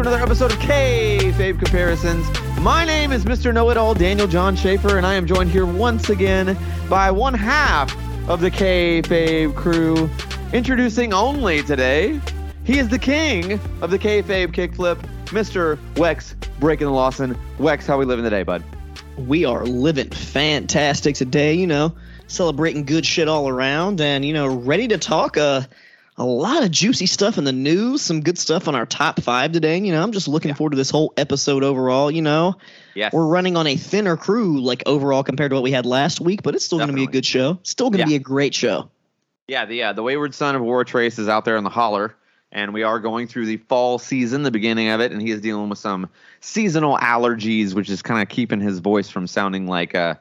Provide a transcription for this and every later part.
another episode of K Fave Comparisons. My name is Mr. Know-It-All, Daniel John Schaefer, and I am joined here once again by one half of the Kayfabe crew. Introducing only today, he is the king of the Kayfabe kickflip, Mr. Wex Breaking the Lawson. Wex, how we living today, bud? We are living fantastic today, you know, celebrating good shit all around and, you know, ready to talk uh, a lot of juicy stuff in the news, some good stuff on our top five today. You know, I'm just looking forward to this whole episode overall. You know, Yes. we're running on a thinner crew, like overall compared to what we had last week, but it's still going to be a good show. Still going to Yeah. be a great show. Yeah, the uh, the wayward son of Wartrace is out there in the holler, and we are going through the fall season, the beginning of it, and he is dealing with some seasonal allergies, which is kind of keeping his voice from sounding like a,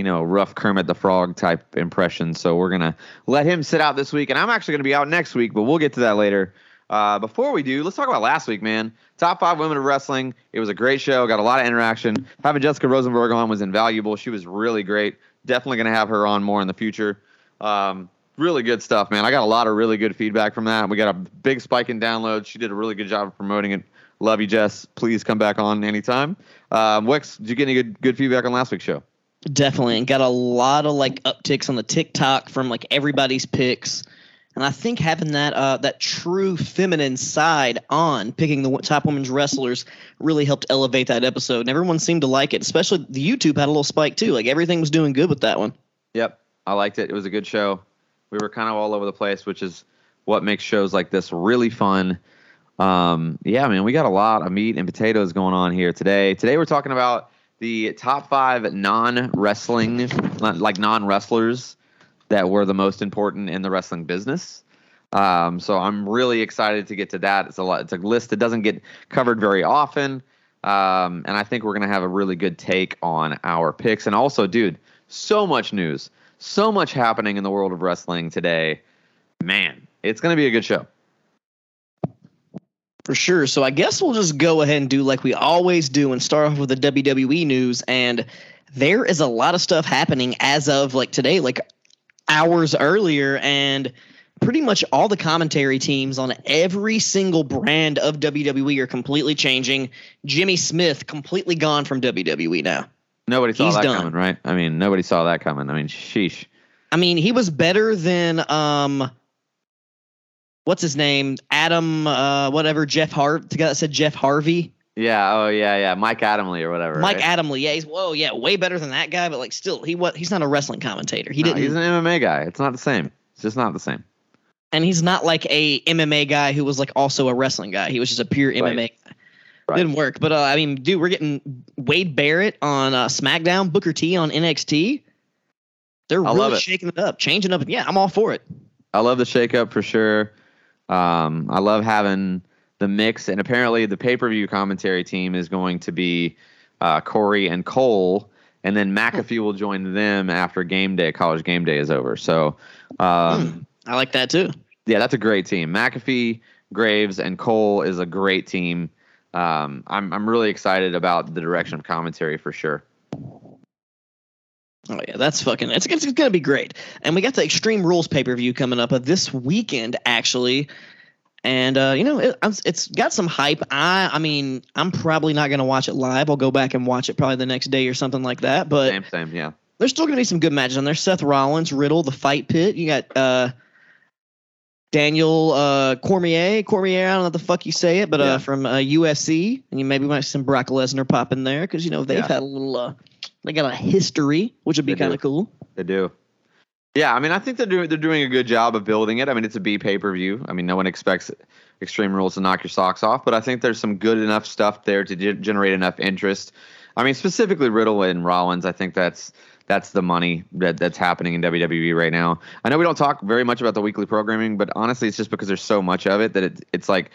you know, rough Kermit the Frog type impression. So we're gonna let him sit out this week, and I'm actually gonna be out next week, but we'll get to that later. Uh, before we do, let's talk about last week, man. Top five women of wrestling. It was a great show. Got a lot of interaction. Having Jessica Rosenberg on was invaluable. She was really great. Definitely to have her on more in the future. Um, really good stuff, man. I got a lot of really good feedback from that. We got a big spike in downloads. She did a really good job of promoting it. Love you, Jess. Please come back on anytime. Um, Wex, did you get any good good feedback on last week's show? Definitely. And got a lot of like upticks on the TikTok from like everybody's picks. And I think having that uh, that true feminine side on picking the top women's wrestlers really helped elevate that episode. And everyone seemed to like it, especially the YouTube had a little spike too. Like everything was doing good with that one. Yep, I liked it. It was a good show. We were kind of all over the place, which is what makes shows like this really fun. Um, yeah, man, we got a lot of meat and potatoes going on here today. Today we're talking about the top five non-wrestling, like non-wrestlers that were the most important in the wrestling business. Um, so I'm really excited to get to that. It's a lot. It's a list that doesn't get covered very often, um, and I think we're gonna have a really good take on our picks. And also, dude, so much news, so much happening in the world of wrestling today. Man, it's gonna be a good show. For sure. So I guess we'll just go ahead and do like we always do and start off with the WWE news. And there is a lot of stuff happening as of like today, like hours earlier. And pretty much all the commentary teams on every single brand of WWE are completely changing. Jimmy Smith completely gone from WWE now. Nobody saw He's that done. coming, right? I mean, nobody saw that coming. I mean, sheesh. I mean, he was better than um what's his name? Adam uh whatever, Jeff Har the guy that said Jeff Harvey. Yeah. Oh, yeah, yeah. Mike Adamle or whatever. Mike right? Adamle, yeah, he's whoa, yeah, way better than that guy, but like still, he what he's not a wrestling commentator. He No, didn't, he's an MMA guy. It's not the same. It's just not the same. and he's not like a MMA guy who was like also a wrestling guy. He was just a pure Right. MMA. guy. Right. Didn't work, but uh, I mean, dude, we're getting Wade Barrett on uh, SmackDown, Booker T on NXT. They're I really shaking it up, changing up. Yeah, I'm all for it. I love the shakeup for sure. Um, I love having the mix, and apparently the pay per view commentary team is going to be uh, Corey and Cole, and then McAfee will join them after game day, college game day is over. So, um, I like that too. yeah, that's a great team. McAfee, Graves, and Cole is a great team. Um, I'm I'm really excited about the direction of commentary for sure. Oh yeah, that's fucking. It's, it's gonna be great. And we got the Extreme Rules pay per view coming up uh, this weekend actually, and uh, you know it, it's got some hype. I I mean I'm probably not gonna watch it live. I'll go back and watch it probably the next day or something like that. But Same, same, yeah. there's still gonna be some good matches on there. Seth Rollins, Riddle, the Fight Pit. You got uh. Daniel uh, Cormier, Cormier, I don't know what the fuck you say it, but Yeah. uh, from uh, UFC, and you maybe might see some Brock Lesnar pop in there because you know they've Yeah. had a little, uh, they got a history, which would be kind of cool. They do. Yeah, I mean, I think they're doing they're doing a good job of building it. I mean, it's a B pay per view. I mean, no one expects Extreme Rules to knock your socks off, but I think there's some good enough stuff there to ge- generate enough interest. I mean, specifically Riddle and Rollins. I think that's that's the money that that's happening in WWE right now. I know we don't talk very much about the weekly programming, but honestly, it's just because there's so much of it that it, it's like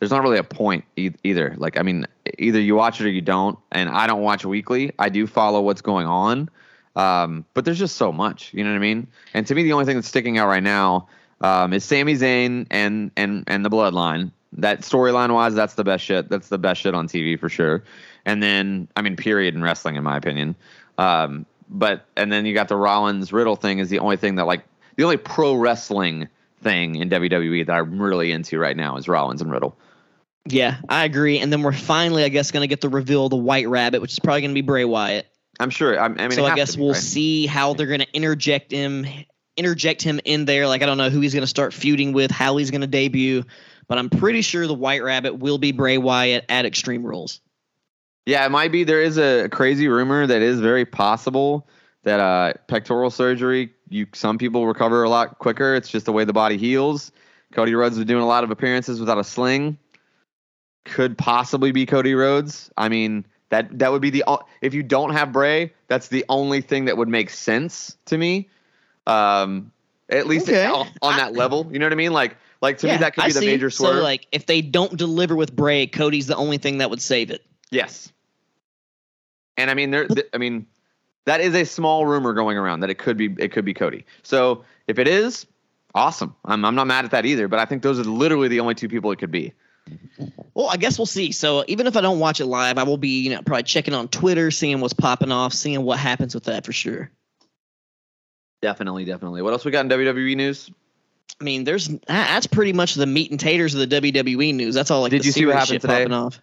there's not really a point e- either. Like, I mean, either you watch it or you don't. And I don't watch weekly. I do follow what's going on, um, but there's just so much. You know what I mean? And to me, the only thing that's sticking out right now um, is Sami Zayn and and and the Bloodline. That storyline wise, that's the best shit. That's the best shit on TV for sure. And then, I mean, period in wrestling, in my opinion. Um, but and then you got the Rollins Riddle thing is the only thing that like the only pro wrestling thing in WWE that I'm really into right now is Rollins and Riddle. Yeah, I agree. And then we're finally, I guess, going to get the reveal of the White Rabbit, which is probably going to be Bray Wyatt. I'm sure. I, I mean, so I guess be, we'll right? see how they're going to interject him, interject him in there. Like I don't know who he's going to start feuding with, how he's going to debut, but I'm pretty sure the White Rabbit will be Bray Wyatt at Extreme Rules. Yeah, it might be. There is a crazy rumor that is very possible that uh, pectoral surgery, you some people recover a lot quicker. It's just the way the body heals. Cody Rhodes is doing a lot of appearances without a sling. Could possibly be Cody Rhodes. I mean, that that would be the if you don't have Bray, that's the only thing that would make sense to me. Um, at least Okay. on, on that level, you know what I mean? Like, like to me, that could I be the see. major swerve. So like if they don't deliver with Bray, Cody's the only thing that would save it. Yes. And I mean, there. th- I mean, that is a small rumor going around that it could be it could be Cody. So if it is, awesome. I'm I'm not mad at that either. But I think those are literally the only two people it could be. Well, I guess we'll see. So even if I don't watch it live, I will be, you know, probably checking on Twitter, seeing what's popping off, seeing what happens with that for sure. Definitely, definitely. What else we got in WWE news? I mean, there's that's pretty much the meat and taters of the WWE news. That's all like Did you see what happened today? off.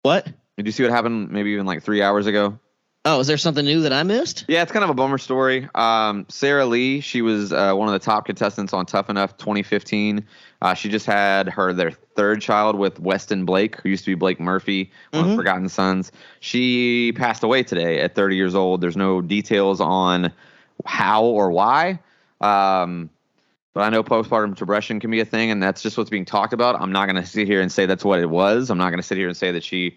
What? Did you see what happened? Maybe even like three hours ago. Oh, is there something new that I missed? Yeah, it's kind of a bummer story. Um, Sarah Lee, she was uh, one of the top contestants on Tough Enough 2015. Uh, she just had her their third child with Weston Blake, who used to be Blake Murphy, one of Mhm. the Forgotten Sons. She passed away today at 30 years old. There's no details on how or why. Um, but I know postpartum depression can be a thing, and that's just what's being talked about. I'm not going to sit here and say that's what it was. I'm not going to sit here and say that she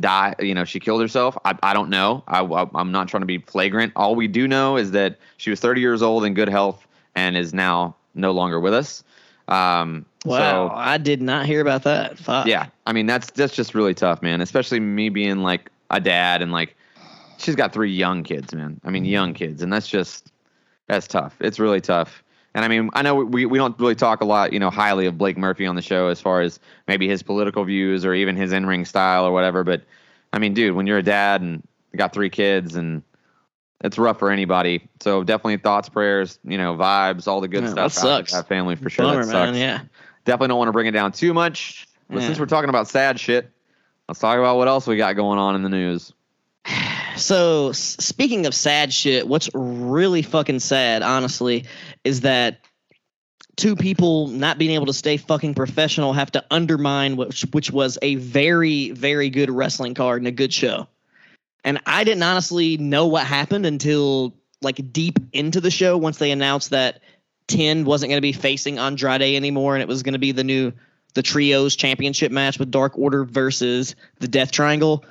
died, you know she killed herself i, I don't know I, I, i'm not trying to be flagrant all we do know is that she was 30 years old in good health and is now no longer with us um Wow, so I did not hear about that. Fuck. yeah i mean that's that's just really tough man especially me being like a dad and like she's got three young kids man i mean young kids and that's just that's tough it's really tough and I mean, I know we, we don't really talk a lot, you know, highly of Blake Murphy on the show as far as maybe his political views or even his in ring style or whatever. But I mean, dude, when you're a dad and you got three kids and it's rough for anybody. So definitely thoughts, prayers, you know, vibes, all the good Yeah, stuff. that sucks. That family for sure. Bummer, that sucks. man. Yeah. Definitely don't want to bring it down too much. But Yeah. since we're talking about sad shit, let's talk about what else we got going on in the news. So speaking of sad shit, what's really fucking sad, honestly, is that two people not being able to stay fucking professional have to undermine which which was a very very good wrestling card and a good show. And I didn't honestly know what happened until like deep into the show once they announced that 10 wasn't going to be facing Andrade anymore and it was going to be the new the trios championship match with Dark Order versus the Death Triangle.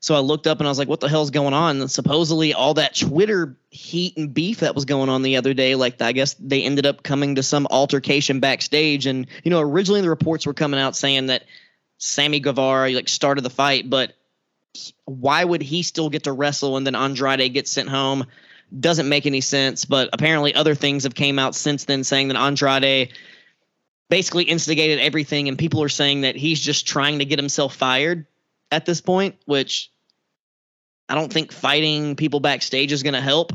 So I looked up and I was like, what the hell's going on? And supposedly all that Twitter heat and beef that was going on the other day, like I guess they ended up coming to some altercation backstage. And, you know, originally the reports were coming out saying that Sammy Guevara like started the fight, but why would he still get to wrestle and then Andrade gets sent home? Doesn't make any sense. But apparently other things have came out since then saying that Andrade basically instigated everything and people are saying that he's just trying to get himself fired at this point, which I don't think fighting people backstage is going to help.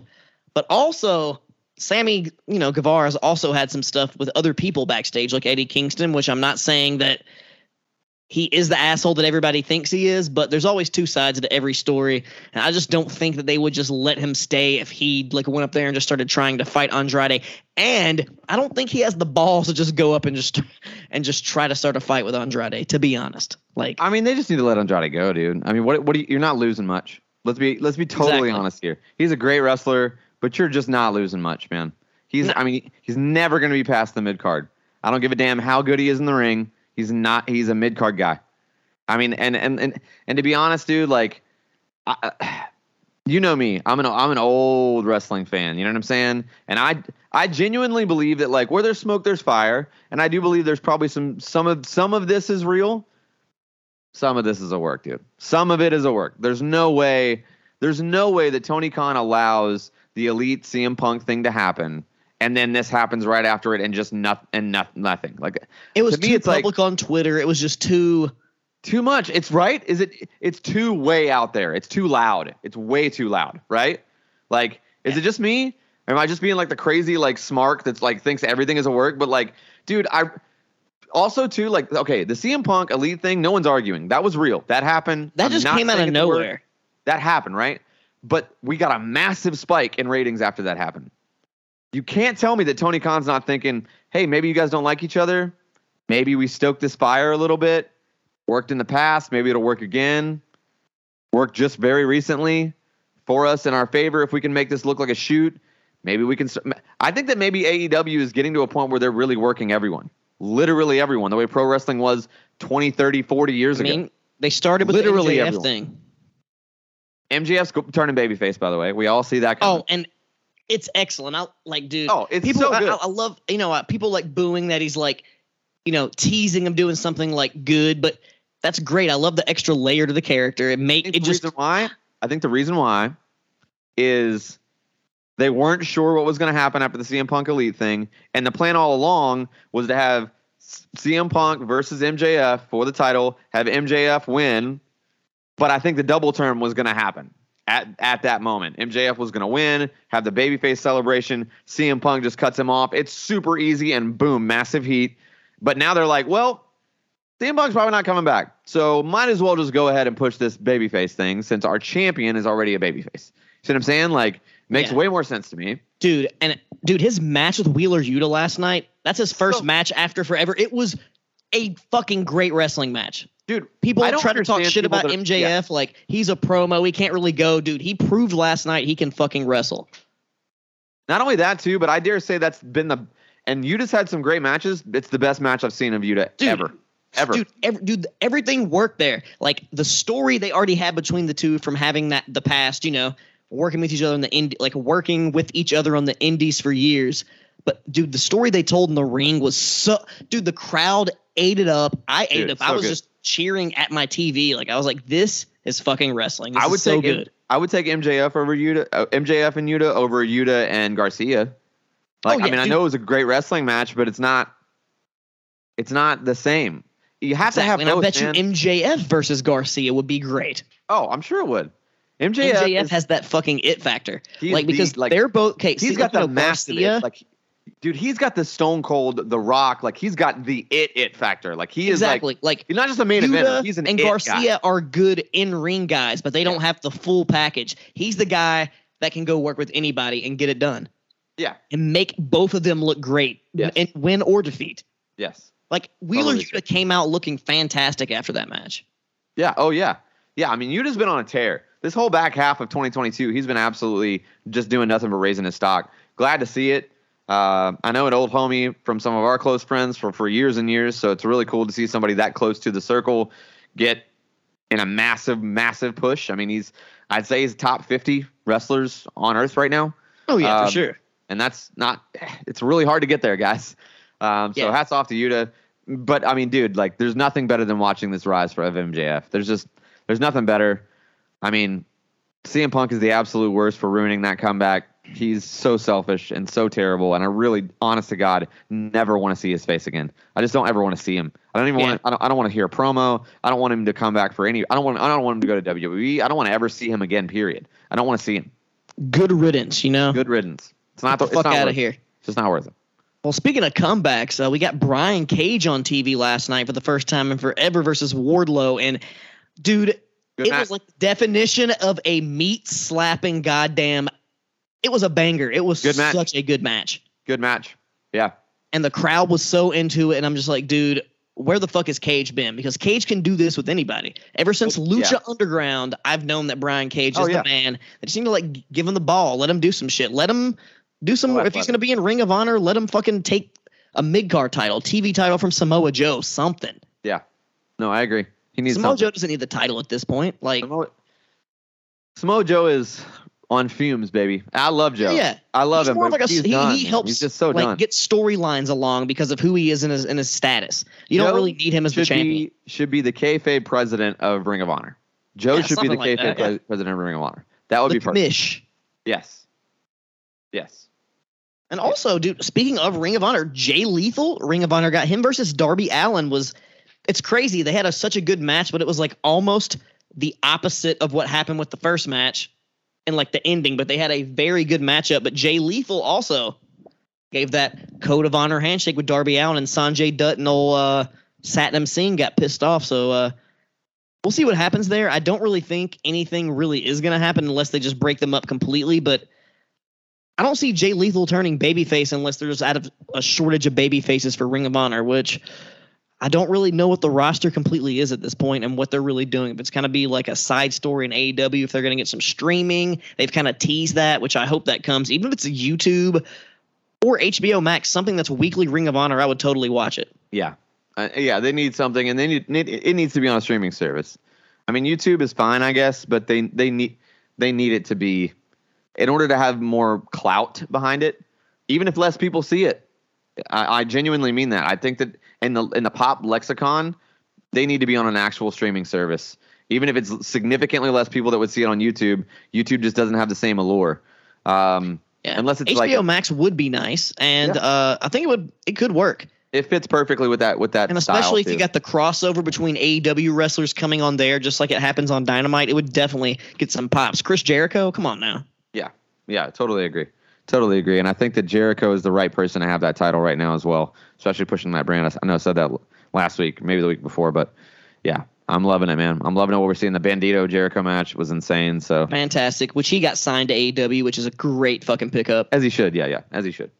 But also, Sammy, you know, Guevara has also had some stuff with other people backstage, like Eddie Kingston, which I'm not saying that he is the asshole that everybody thinks he is, but there's always two sides to every story. And I just don't think that they would just let him stay if he like went up there and just started trying to fight Andrade. And I don't think he has the balls to just go up and just and just try to start a fight with Andrade, to be honest. Like I mean, they just need to let Andrade go, dude. I mean, what what you, you're not losing much. Let's be let's be totally Exactly. honest here. He's a great wrestler, but you're just not losing much, man. He's No. I mean, he's never going to be past the mid card. I don't give a damn how good he is in the ring. He's not. He's a mid card guy. I mean, and and and and to be honest, dude, like, I, you know me. I'm an I'm an old wrestling fan. You know what I'm saying? And I I genuinely believe that like where there's smoke, there's fire. And I do believe there's probably some some of some of this is real. Some of this is a work, dude. Some of it is a work. There's no way. There's no way that Tony Khan allows the elite CM Punk thing to happen, and then this happens right after it, and just nothing and nothing, nothing. Like it was to me, too it's like- public on Twitter. It was just too too much. It's right. Is it? It's too way out there. It's too loud. It's way too loud. Right? Like, is it just me? Am I just being like the crazy like smark that's like thinks everything is a work? But like, dude, I also too like okay, the CM Punk Elite thing, no one's arguing. That was real. That happened. That I'm just came out of it's a word. nowhere. That happened, right? But we got a massive spike in ratings after that happened. You can't tell me that Tony Khan's not thinking, hey, maybe you guys don't like each other. Maybe we stoked this fire a little bit. Worked in the past. Maybe it'll work again. Worked just very recently for us in our favor. If we can make this look like a shoot, maybe we can. I think that maybe AEW is getting to a point where they're really working everyone. Literally everyone. The way pro wrestling was 20, 30, 40 years I ago. mean, they started with Literally the MJF everyone. thing. MJF's turning babyface, by the way. We all see that. Oh, coming. Oh, and it's excellent. I like, dude. Oh, it's people. so I, good. I, I love you know uh, people like booing that he's like, you know, teasing him doing something like good, but that's great. I love the extra layer to the character. It make it the just reason why I think the reason why is they weren't sure what was going to happen after the CM Punk Elite thing, and the plan all along was to have CM Punk versus MJF for the title, have MJF win, but I think the double turn was going to happen at at that moment. MJF was going to win, have the babyface celebration. CM Punk just cuts him off. It's super easy and boom, massive heat. But now they're like, well, CM Punk's probably not coming back. So might as well just go ahead and push this babyface thing since our champion is already a babyface. You see what I'm saying? Like, makes Yeah. way more sense to me. dude and dude his match with Wheeler Yuta last night. That's his first So- match after forever. It was a fucking great wrestling match. Dude, People try to talk shit about that MJF yeah. like he's a promo. He can't really go, dude. He proved last night he can fucking wrestle. Not only that, too, but I dare say that's been the. And you just had some great matches. It's the best match I've seen of Yuta Dude. ever. Ever. Dude, ev- dude, everything worked there. Like the story they already had between the two from having that the past, you know, working with each other in the ind- like working with each other on the indies for years. But dude, the story they told in the ring was so dude, the crowd ate it up. I ate Dude, it up. so I was good. just cheering at my TV. Like I was like, this is fucking wrestling. This I would is so take good. I would take MJF over Yuta, uh, MJF and Yuta over Yuta and Garcia. Like, Oh, I yeah, mean, I know it was a great wrestling match, but it's not. It's not the same. You have to have and I bet man. you MJF versus Garcia would be great. oh, I'm sure it would. MJF, MJF is- has that fucking it factor. Like the- because like, they're both okay. he's see, got the know, massive Garcia, it. Like, dude, he's got the Stone Cold, The Rock. Like, he's got the it it factor. Like, he is exactly. like like he's not just a main eventer. He's an and it Garcia guy. are good in ring guys, but they don't have the full package. He's the guy that can go work with anybody and get it done Yeah. and make both of them look great Yes. and win or defeat. Yes. Like Wheeler Totally. Came out looking fantastic after that match. Yeah. Oh yeah. Yeah. I mean, Yuta's been on a tear. This whole back half of 2022, he's been absolutely just doing nothing but raising his stock. Glad to see it. Uh, I know an old homie from some of our close friends for for years and years, so it's really cool to see somebody that close to the circle get in a massive, massive push. I mean, he's I'd say he's top 50 wrestlers on earth right now. Oh yeah, Um, for sure. and that's not it's really hard to get there guys um, so Yeah. hats off to you Yuta but I mean dude like there's nothing better than watching this rise for MJF there's just there's nothing better I mean CM Punk is the absolute worst for ruining that comeback he's so selfish and so terrible and I really honest to God never want to see his face again I just don't ever want to see him I don't even Yeah. want I don't, I don't want to hear a promo I don't want him to come back for any I don't want I don't want him to go to WWE I don't want to ever see him again period I don't want to see him Good riddance, you know. good riddance it's not Get the it's fuck not out of it. here. It's just not worth it. Well, speaking of comebacks, uh, we got Brian Cage on TV last night for the first time in forever versus Wardlow, and dude, Good it match. was like the definition of a meat slapping goddamn. It was a banger. It was Good match. such a good match, Good match. Yeah. and the crowd was so into it. And I'm just like, dude, where the fuck has Cage been? Because Cage can do this with anybody. Ever since Oh, Lucha yeah. Underground, I've known that Brian Cage Oh, is yeah. the man. They just need to like give him the ball, let him do some shit, let him do some. Oh, if he's gonna be in Ring of Honor, let him fucking take a mid card title, TV title from Samoa Joe, something. Yeah. No, I agree. He needs Samoa something. Joe doesn't need the title at this point. Like, Samoa, Samoa Joe is on fumes, baby. I love Joe. yeah, I love he's him. more like a he, he helps He's just so like done. get storylines along because of who he is in his in his status. You Joe don't really need him as the champion. be should be the kayfabe president of Ring of Honor. Joe Yeah, should be the like kayfabe that, yeah. pres- of Ring of Honor. That would the be perfect. commish. Yes. Yes. And also, dude, speaking of Ring of Honor, Jay Lethal, Ring of Honor got him versus Darby Allin was it's crazy. They had a, such a good match, but it was like almost the opposite of what happened with the first match and like the ending, but they had a very good matchup. But Jay Lethal also gave that code of honor handshake with Darby Allin and Sanjay Dutt and old uh, Satnam Singh got pissed off. So uh, we'll see what happens there. I don't really think anything really is going to happen unless they just break them up completely. But I don't see Jay Lethal turning babyface unless there's out of a shortage of baby faces for Ring of Honor, which I don't really know what the roster completely is at this point and what they're really doing. If it's going to be like a side story in AEW, if they're going to get some streaming, they've kind of teased that, which I hope that comes. Even if it's a YouTube or HBO Max, something that's weekly Ring of Honor, I would totally watch it. Yeah, uh, yeah, they need something, and they need, need it needs to be on a streaming service. I mean, YouTube is fine, I guess, but they they need they need it to be in order to have more clout behind it. Even if less people see it, I, I genuinely mean that. I think that in the in the pop lexicon, they need to be on an actual streaming service. Even if it's significantly less people that would see it on YouTube, YouTube just doesn't have the same allure. Um, Yeah. Unless it's HBO like- Max would be nice, and Yeah. uh, I think it would it could work. it fits perfectly with that with that And especially if you got the crossover between AEW wrestlers coming on there, just like it happens on Dynamite, it would definitely get some pops. Chris Jericho, come on now. Yeah, yeah, totally agree. Totally agree. And I think that Jericho is the right person to have that title right now as well, especially pushing that brand. I know I said that last week, maybe the week before, but yeah, I'm loving it, man. I'm loving it. What we're seeing. The Bandito Jericho match was insane. So Fantastic. Which he got signed to AEW, which is a great fucking pickup. as he should, yeah, yeah, as he should.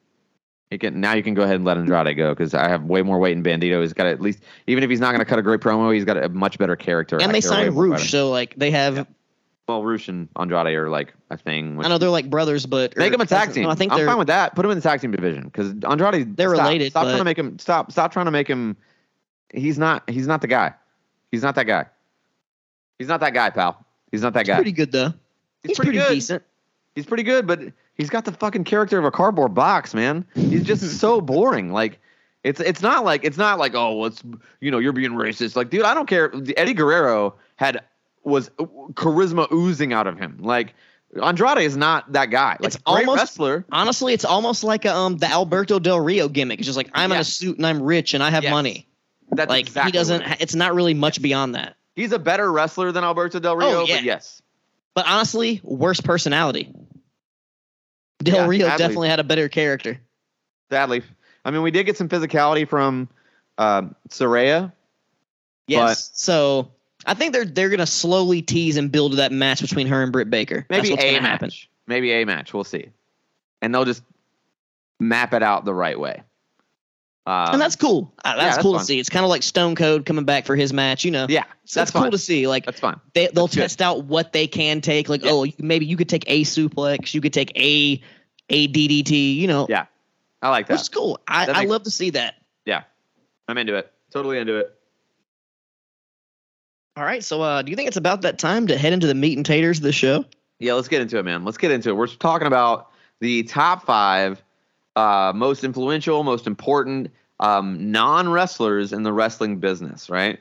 He can now. You can go ahead and let Andrade go because I have way more weight in Bandito. He's got at least, even if he's not going to cut a great promo, he's got a much better character. And I they signed Rush, so like they have. Yeah. Well, Rush and Andrade are like a thing. I know they're like brothers, but Make er, or him a tag team. No, I think I'm fine with that. Put him in the tag team division because Andrade. They're stop. related, Stop trying to make him stop. Stop trying to make him. He's not. He's not the guy. He's not that guy. He's not that guy, pal. He's not that he's guy. pretty good though. He's, pretty, good. decent. He's pretty good, but he's got the fucking character of a cardboard box, man. He's just so boring. Like. It's it's not like it's not like oh it's you know you're being racist like dude I don't care Eddie Guerrero had was charisma oozing out of him like Andrade is not that guy like It's almost- wrestler Honestly, it's almost like a, um the Alberto Del Rio gimmick. It's just like I'm in a suit and I'm rich and I have Yes. money. That's like exactly he doesn't. it. It's not really much beyond that. He's a better wrestler than Alberto Del Rio, Oh, yeah. but yes. But honestly, worse personality. Del Yeah, Rio sadly. definitely had a better character. Sadly. I mean, we did get some physicality from uh, Saraya. Yes. so I think they're they're gonna slowly tease and build that match between her and Britt Baker. Maybe a match. happen. Maybe a match. We'll see. And they'll just map it out the right way. Um, and that's cool. Uh, that's, that's cool fun. to see. It's kind of like Stone Cold coming back for his match. You know, yeah, so that's it's cool to see. Like That's fine. they they'll That's good. test out what they can take. Like Yeah. oh, maybe you could take a suplex. You could take a a DDT. You know, Yeah, I like that. which is cool. I, I love to see that. Yeah, I'm into it. Totally into it. All right. So uh, do you think it's about that time to head into the meat and taters of the show? Yeah, let's get into it, man. Let's get into it. We're talking about the top five uh, most influential, most important um, non wrestlers in the wrestling business, right?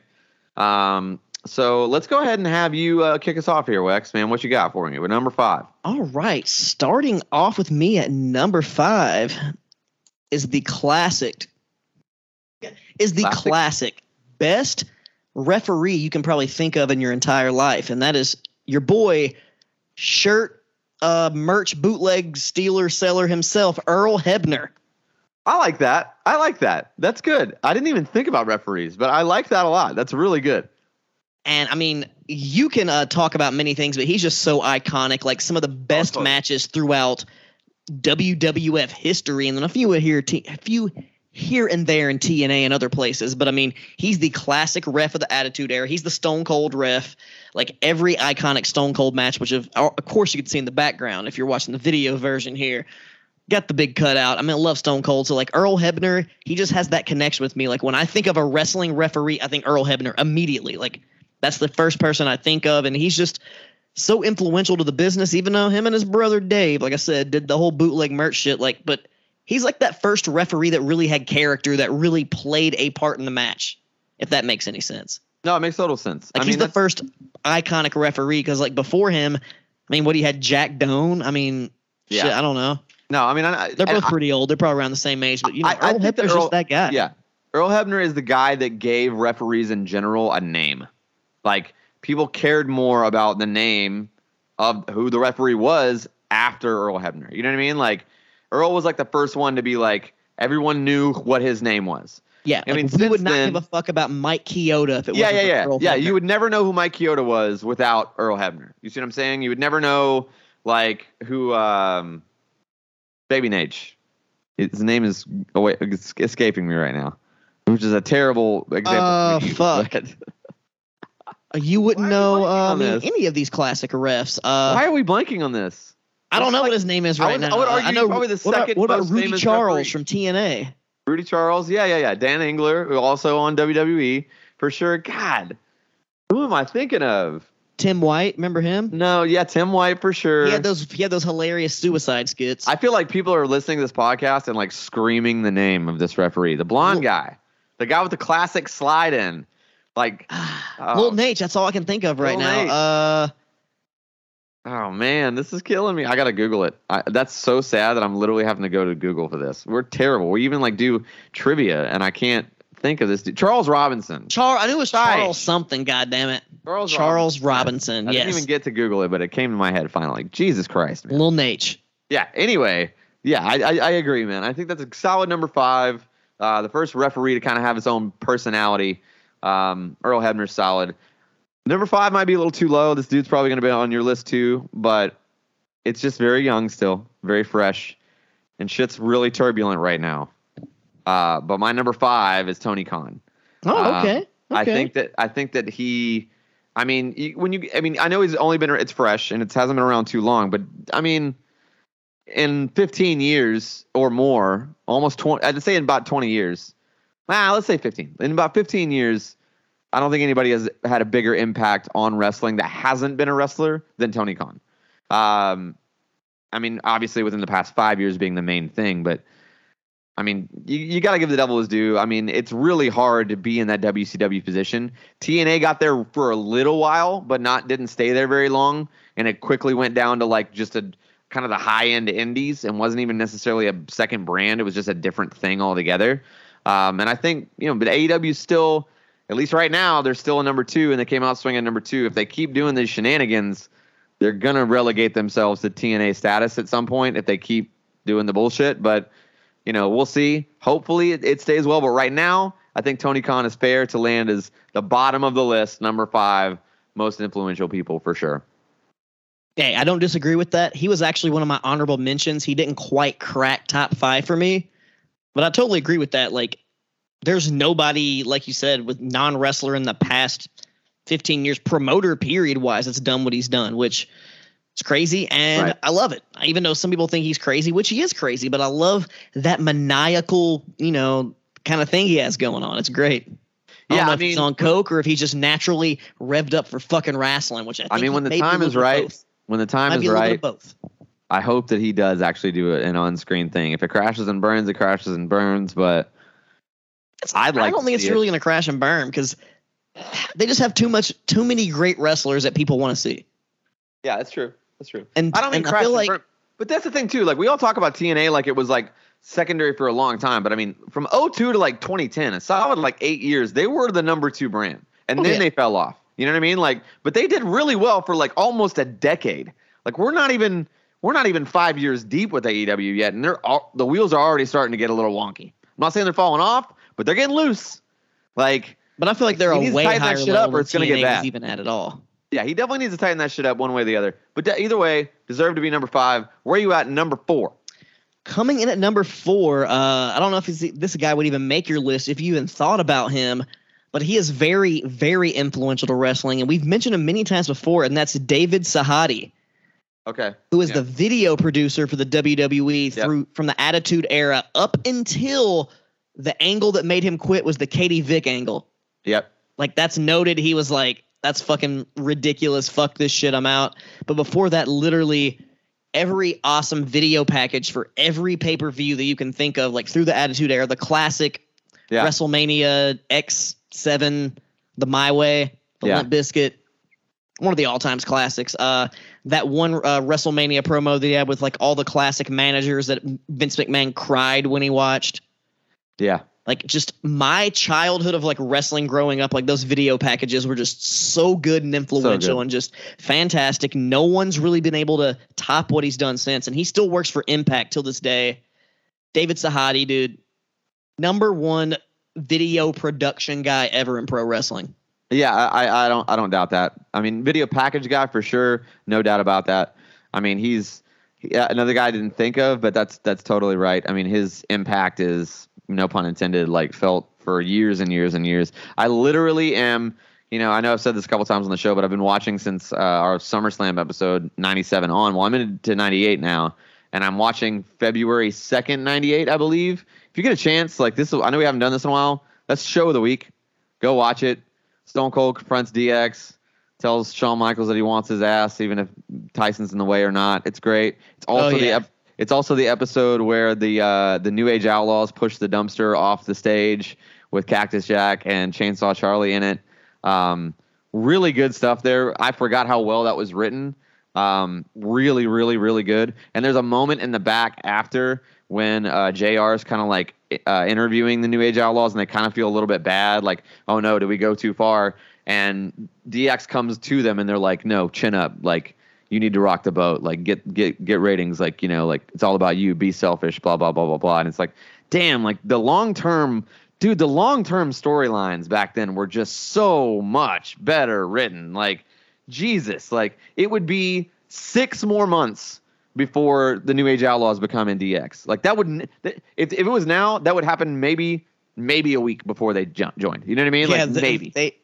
Um, so let's go ahead and have you uh, kick us off here, Wex, man. What you got for me? We're number five. All right, starting off with me at number five is the classic. Is the Classic? classic best referee you can probably think of in your entire life, and that is your boy, shirt, uh, merch, bootleg stealer seller himself, Earl Hebner. I like that. I like that. That's good. I didn't even think about referees, but I like that a lot. That's really good. And I mean, you can uh, talk about many things, but he's just so iconic. Like some of the best totally. matches throughout WWF history, and then a few here, t- a few here and there in TNA and other places. But I mean, he's the classic ref of the Attitude Era. He's the Stone Cold ref. Like every iconic Stone Cold match, which of, of course you can see in the background if you're watching the video version here. Got the big cutout. I mean, I love Stone Cold. So like Earl Hebner, he just has that connection with me. Like when I think of a wrestling referee, I think Earl Hebner immediately. Like that's the first person I think of, and he's just so influential to the business. Even though him and his brother Dave, like I said, did the whole bootleg merch shit. Like, but he's like that first referee that really had character, that really played a part in the match. If that makes any sense. No, it makes total sense. Like I he's mean, the first iconic referee because like before him, I mean, what he had Jack Doan. I mean, Yeah. shit, I don't know. no, I mean, I, They're both pretty old. They're probably around the same age, but you know, I- I Earl Hebner's Earl- just that guy. Yeah. Earl Hebner is the guy that gave referees in general a name. Like people cared more about the name of who the referee was after Earl Hebner. You know what I mean? Like Earl was like the first one to be like everyone knew what his name was. Yeah, I like, mean, we would not then- give a fuck about Mike Chioda if it yeah, wasn't yeah, yeah, yeah. You would never know who Mike Chioda was without Earl Hebner. You see what I'm saying? You would never know like who um, Baby Nage. His name is oh wait, escaping me right now, which is a terrible example. Uh, fuck. You wouldn't know. mean, any of these classic refs. Uh, Why are we blanking on this? I don't know like- what his name is I right would- now. I would argue know probably the what about, second what about Rudy Charles from TNA? Rudy Charles, yeah, yeah, yeah. Dan Engler, also on WWE for sure. God, who am I thinking of? Tim White, remember him? No, yeah, Tim White for sure. He had those. He had those hilarious suicide skits. I feel like people are listening to this podcast and like screaming the name of this referee, the blonde Well- guy, the guy with the classic slide in. Like, oh, Lil Naitch. That's all I can think of right Lil now. Nate. Uh, oh man, this is killing me. I gotta Google it. I, that's so sad that I'm literally having to go to Google for this. We're terrible. We even like do trivia, and I can't think of this. Dude. Charles Robinson. Charles. I knew it was. Charles something. God damn it. Charles, Charles Robinson. Robinson. I yes. didn't even get to Google it, but it came to my head finally. Jesus Christ, man. Lil Naitch. Yeah. Anyway, yeah, I, I, I agree, man. I think that's a solid number five. Uh, the first referee to kind of have his own personality. Um, Earl Hebner's solid. Number five might be a little too low. This dude's probably going to be on your list too, but it's just very young still, very fresh, and shit's really turbulent right now. Uh, but my number five is Tony Khan. Oh, Uh, okay. okay. I think that I think that he. I mean, when you, I mean, I know he's only been, it's fresh and it hasn't been around too long, but I mean, in 15 years or more, almost 20, I'd say in about 20 years, ah, let's say 15. In about 15 years, I don't think anybody has had a bigger impact on wrestling that hasn't been a wrestler than Tony Khan. Um, I mean, obviously within the past five years being the main thing, but I mean, you, you got to give the devil his due. I mean, it's really hard to be in that WCW position. TNA got there for a little while, but not didn't stay there very long, and it quickly went down to like just a kind of the high end indies and wasn't even necessarily a second brand. It was just a different thing altogether. Um, and I think you know, but AEW still, at least right now, they're still a number two, and they came out swinging number two. If they keep doing these shenanigans, they're gonna relegate themselves to TNA status at some point if they keep doing the bullshit. But you know, we'll see. Hopefully, it, it stays well. But right now, I think Tony Khan is fair to land as the bottom of the list, number five most influential people for sure. Hey, I don't disagree with that. He was actually one of my honorable mentions. He didn't quite crack top five for me, but I totally agree with that. Like, there's nobody, like you said, with non wrestler in the past 15 years, promoter period wise, that's done what he's done, which is crazy. And Right. I love it. I Even though some people think he's crazy, which he is crazy, but I love that maniacal, you know, kind of thing he has going on. It's great. I don't Yeah, know I if he's mean- on coke or if he's just naturally revved up for fucking wrestling, which I, I mean, when the may be a time is right, when the time is be a little bit right, both. I hope that he does actually do an on-screen thing. If it crashes and burns, it crashes and burns. But I'd like I don't think it's it. really going to crash and burn because they just have too much, too many great wrestlers that people want to see. yeah, that's true. That's true. And I don't mean and crash I feel and like burn. But that's the thing too. Like we all talk about TNA like it was like secondary for a long time. But I mean, from 02 to like 2010, a solid like eight years, they were the number two brand, and Oh, then yeah. they fell off. You know what I mean? Like, but they did really well for like almost a decade. Like we're not even we're not even five years deep with AEW yet, and they're all, the wheels are already starting to get a little wonky. I'm not saying they're falling off, but they're getting loose. Like, but I feel like they're He a way tighten that higher shit level up or than it's gonna get TNA bad. even at at all. yeah, he definitely needs to tighten that shit up one way or the other. But either way, deserve to be number five. Where are you at? Number four. Coming in at number four, uh, I don't know if he's, this guy would even make your list if you even thought about him, but he is very, very influential to wrestling, and we've mentioned him many times before, and that's David Sahadi. Okay. who is Yeah. the video producer for the WWE Yep. through from the Attitude Era up until the angle that made him quit was the Katie Vick angle. Yep. Like that's noted. He was like, "That's fucking ridiculous. Fuck this shit. I'm out." But before that, literally every awesome video package for every pay per view that you can think of, like through the Attitude Era, the classic Yeah. WrestleMania X7, the My Way, the Yeah. Limp Bizkit, one of the all times classics. Uh, that one uh, WrestleMania promo that he had with like all the classic managers that Vince McMahon cried when he watched. Yeah. like just my childhood of like wrestling growing up like those video packages were just so good and influential good. and just fantastic no one's really been able to top what he's done since and he still works for impact till this day david sahadi dude number one video production guy ever in pro wrestling Yeah, I, I don't I don't doubt that. I mean, video package guy for sure, no doubt about that. I mean, he's he, uh, another guy I didn't think of, but that's that's totally right. I mean, his impact is no pun intended, like felt for years and years and years. I literally am. You know, I know I've said this a couple times on the show, but I've been watching since uh, our SummerSlam episode 97 on. Well, I'm into 98 now, and I'm watching February 2nd, 98, I believe. If you get a chance, like this, I know we haven't done this in a while. That's show of the week. Go watch it. Stone Cold confronts DX, tells Shawn Michaels that he wants his ass, even if Tyson's in the way or not. It's great. It's also the yeah. ep- it's also the episode where the uh, the New Age Outlaws push the dumpster off the stage with Cactus Jack and Chainsaw Charlie in it. Um, really good stuff there. I forgot how well that was written. Um, really, really, really good. And there's a moment in the back after when uh, JR is kind of like uh, interviewing the New Age Outlaws, and they kind of feel a little bit bad, like, oh no, did we go too far? And DX comes to them, and they're like, no, chin up, like you need to rock the boat, like get get get ratings, like you know, like it's all about you, be selfish, blah blah blah blah blah. And it's like, damn, like the long term. Dude, the long term storylines back then were just so much better written. Like, Jesus, like it would be six more months before the New Age Outlaws become NDX. Like that would if if it was now, that would happen maybe maybe a week before they jump, joined. You know what I mean? yeah like they, maybe. they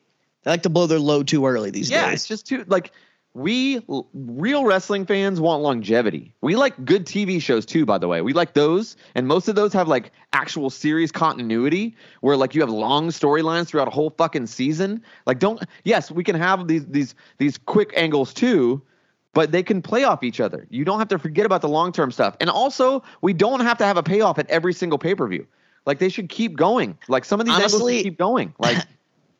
they like to blow their load too early these yeah, days Yeah, it's just too like we real wrestling fans want longevity. We like good TV shows too, by the way. We like those, and most of those have like actual series continuity where like you have long storylines throughout a whole fucking season. Like, don't yes, we can have these these these quick angles too, but they can play off each other. You don't have to forget about the long term stuff, and also we don't have to have a payoff at every single pay per view. Like they should keep going. Like some of these angles Honestly- should keep going. Like.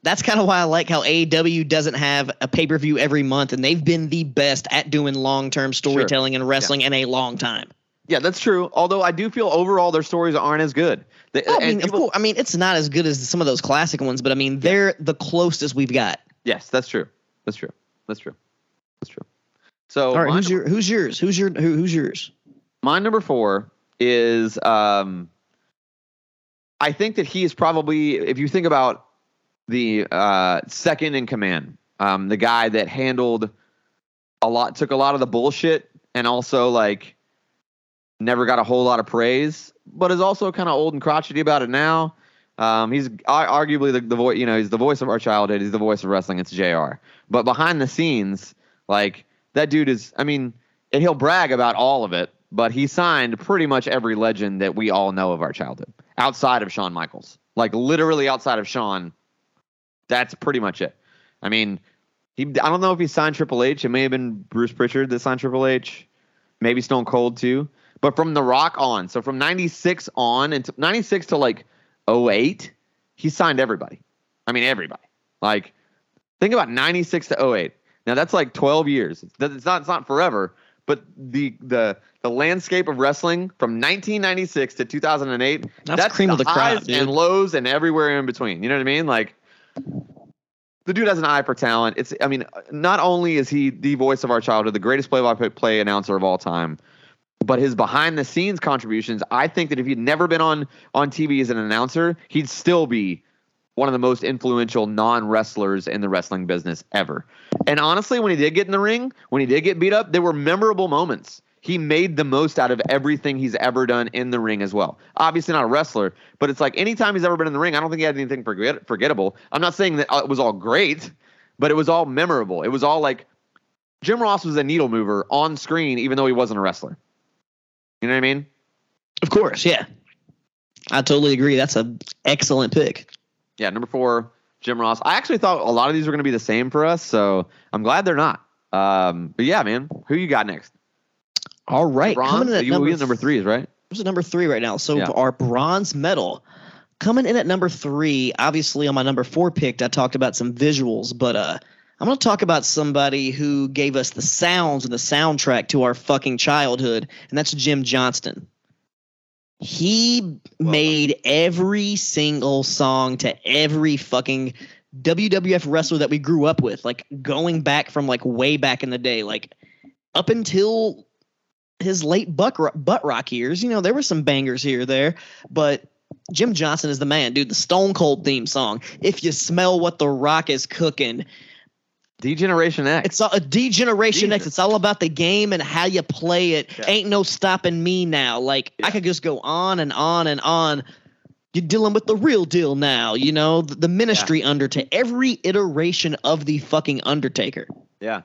that's kind of why I like how AEW doesn't have a pay per view every month, and they've been the best at doing long term storytelling and wrestling in a long time. Yeah, that's true. Although I do feel overall their stories aren't as good. They, Well, I mean, people- course, I mean, it's not as good as some of those classic ones, but I mean, they're the closest we've got. Yes, that's true. That's true. That's true. That's true. So All right, who's your who's yours? Who's your who, who's yours? my number four is um, I think that he is probably if you think about the uh, second in command, um, the guy that handled a lot, took a lot of the bullshit, and also like never got a whole lot of praise, but is also kind of old and crotchety about it now. Um, he's ar- arguably the, the voice, you know, he's the voice of our childhood. He's the voice of wrestling. It's JR. But behind the scenes, like that dude is, I mean, and he'll brag about all of it, but he signed pretty much every legend that we all know of our childhood outside of Shawn Michaels. Like literally outside of Shawn, that's pretty much it. I mean, he, I don't know if he signed Triple H. It may have been Bruce Pritchard that signed Triple H, maybe Stone Cold too. But from The Rock on, so from 96 on, and 96 to like 08, he signed everybody. I mean, everybody. Like, think about 96 to 08. Now that's like 12 years. It's not, it's not forever, but the the the landscape of wrestling from 1996 to 2008 That's cream of the crop, highs dude. and lows and everywhere in between you know what i mean like the dude has an eye for talent. It's i mean not only is he the voice of our childhood the greatest play-by-play announcer of all time but his behind the scenes contributions i think that if he'd never been on on tv as an announcer he'd still be one of the most influential non-wrestlers in the wrestling business ever. And honestly when he did get in the ring when he did get beat up there were memorable moments he made the most out of everything he's ever done in the ring as well. Obviously not a wrestler, but it's like anytime he's ever been in the ring, I don't think he had anything forget- forgettable. I'm not saying that uh, it was all great, but it was all memorable. It was all like Jim Ross was a needle mover on screen, even though he wasn't a wrestler. You know what I mean? Of course, yeah. I totally agree. That's an excellent pick. Yeah, number four, Jim Ross. I actually thought a lot of these were going to be the same for us, so I'm glad they're not. Um, but yeah, man, who you got next? All right, Bronze? coming in at number, number three is right. What's at number three right now? So Yeah. our bronze medal coming in at number three. Obviously, on my number four pick, I talked about some visuals, but uh, I'm going to talk about somebody who gave us the sounds and the soundtrack to our fucking childhood, and that's Jim Johnston. he made every single song to every fucking WWF wrestler that we grew up with, like going back from like way back in the day, like up until his late buck butt rock years. You know, there were some bangers here there, but Jim Johnston is the man, dude. The Stone Cold theme song. If you smell what the Rock is cooking, D-Generation X. It's all, a D-Generation X. It's all about the game and how you play it. Yeah. Ain't no stopping me now. Like yeah. I could just go on and on and on. You're dealing with the real deal now. You know the, the Ministry yeah. Undertaker. Every iteration of the fucking Undertaker. Yeah.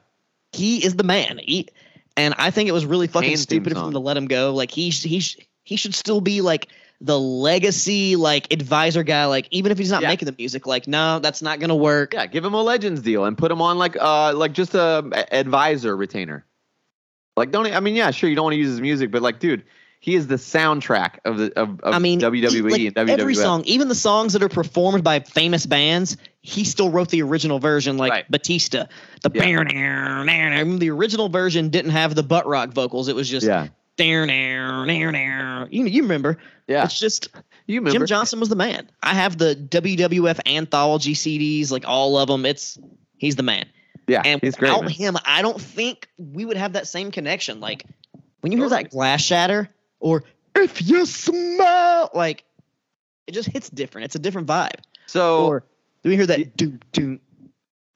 He is the man. He, and I think it was really fucking stupid of him to let him go. Like he he he should still be like the legacy like advisor guy like even if he's not yeah. making the music like no that's not gonna work yeah give him a legends deal and put him on like uh like just a advisor retainer like don't i mean yeah sure you don't want to use his music but like dude he is the soundtrack of the of, of I mean, WWE like, and WWF. Every song, even the songs that are performed by famous bands, he still wrote the original version, like right. Batista. The yeah. the original version didn't have the butt rock vocals. It was just yeah. You, you remember? Yeah. It's just you remember. Jim Johnston was the man. I have the WWF anthology CDs, like all of them. It's he's the man. Yeah, and he's without great, him, I don't think we would have that same connection. Like when you hear that glass shatter, or if you smell, like it just hits different. It's a different vibe. So, or do we hear that? Do do.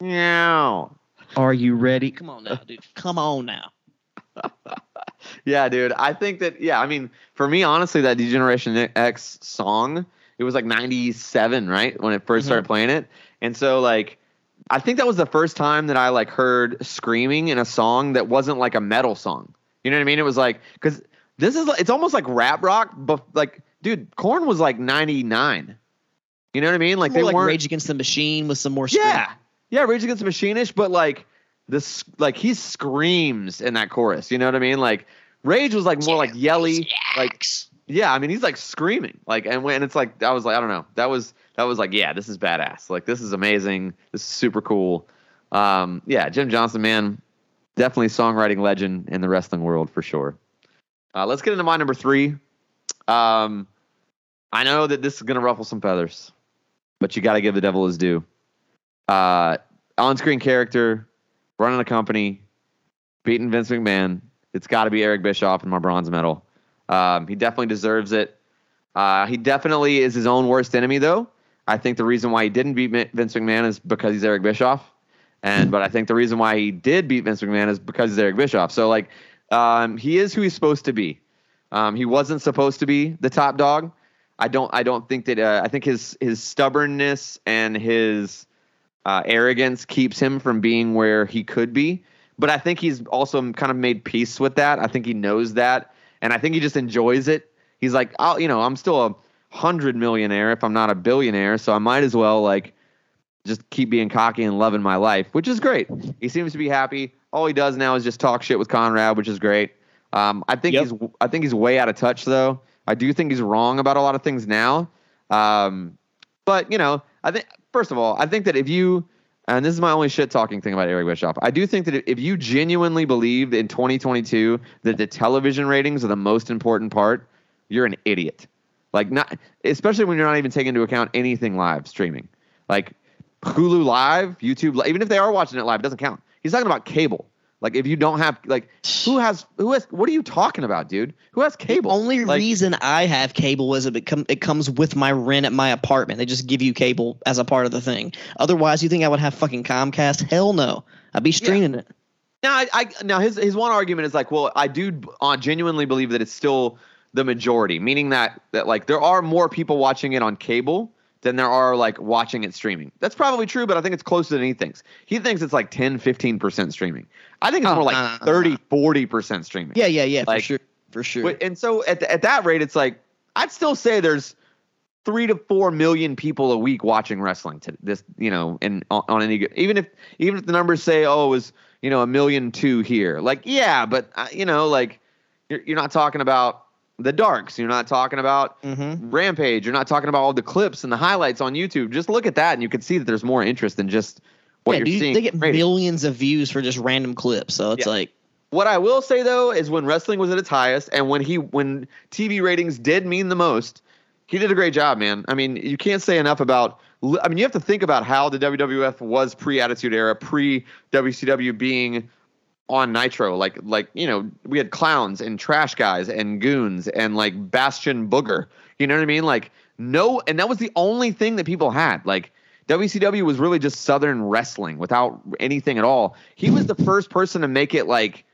Meow. Are you ready? Come on now, dude. Come on now. yeah, dude. I think that yeah, I mean, for me honestly that D-Generation X song, it was like 97, right? When it 1st mm-hmm. started playing it. And so like I think that was the first time that I like heard screaming in a song that wasn't like a metal song. You know what I mean? It was like cuz this is it's almost like rap rock, but like dude, Korn was like 99. You know what I mean? Like more they like weren't Rage Against the Machine with some more Yeah. Yeah, Rage Against the Machine-ish, but like this like he screams in that chorus. You know what I mean? Like Rage was like more like yelly, like yeah. I mean, he's like screaming, like and when it's like I was like I don't know. That was that was like yeah, this is badass. Like this is amazing. This is super cool. Um, yeah, Jim Johnston, man, definitely songwriting legend in the wrestling world for sure. Uh, let's get into my number three. Um, I know that this is gonna ruffle some feathers, but you got to give the devil his due. Uh, on-screen character, running a company, beating Vince McMahon. It's got to be Eric Bischoff in my bronze medal. Um, he definitely deserves it. Uh, he definitely is his own worst enemy, though. I think the reason why he didn't beat Vince McMahon is because he's Eric Bischoff, and but I think the reason why he did beat Vince McMahon is because he's Eric Bischoff. So like, um, he is who he's supposed to be. Um, he wasn't supposed to be the top dog. I don't. I don't think that. Uh, I think his his stubbornness and his uh, arrogance keeps him from being where he could be. But I think he's also kind of made peace with that. I think he knows that, and I think he just enjoys it. He's like, I'll, you know, I'm still a hundred millionaire if I'm not a billionaire, so I might as well like just keep being cocky and loving my life, which is great. He seems to be happy. All he does now is just talk shit with Conrad, which is great. Um, I think yep. he's I think he's way out of touch though. I do think he's wrong about a lot of things now. Um, but you know, I think first of all, I think that if you and this is my only shit talking thing about Eric Bischoff. I do think that if you genuinely believe in 2022 that the television ratings are the most important part, you're an idiot. Like not especially when you're not even taking into account anything live streaming. Like Hulu Live, YouTube, even if they are watching it live, it doesn't count. He's talking about cable. Like if you don't have like who has who has what are you talking about, dude? Who has cable? The only like, reason I have cable is it com- it comes with my rent at my apartment. They just give you cable as a part of the thing. Otherwise, you think I would have fucking Comcast? Hell no. I'd be streaming yeah. it. Now, I, I now his his one argument is like, well, I do uh, genuinely believe that it's still the majority, meaning that that like there are more people watching it on cable than there are like watching it streaming. That's probably true, but I think it's closer than he thinks. He thinks it's like 10, 15% streaming. I think it's oh, more like uh, 30, 40% streaming. Yeah, yeah, yeah, like, for sure. For sure. And so at, at that rate, it's like, I'd still say there's three to four million people a week watching wrestling to this, you know, and on, on any, even if, even if the numbers say, oh, it was, you know, a million two here. Like, yeah, but, uh, you know, like, you're, you're not talking about the darks. You're not talking about mm-hmm. Rampage. You're not talking about all the clips and the highlights on YouTube. Just look at that, and you can see that there's more interest than just what yeah, you're dude, seeing. They get millions of views for just random clips, so it's yeah. like What I will say though is when wrestling was at its highest and when he when TV ratings did mean the most, he did a great job, man. I mean, you can't say enough about. I mean, you have to think about how the WWF was pre Attitude Era, pre WCW being on Nitro. Like, like you know, we had clowns and trash guys and goons and like Bastion Booger. You know what I mean? Like, no, and that was the only thing that people had. Like, WCW was really just Southern wrestling without anything at all. He was the first person to make it like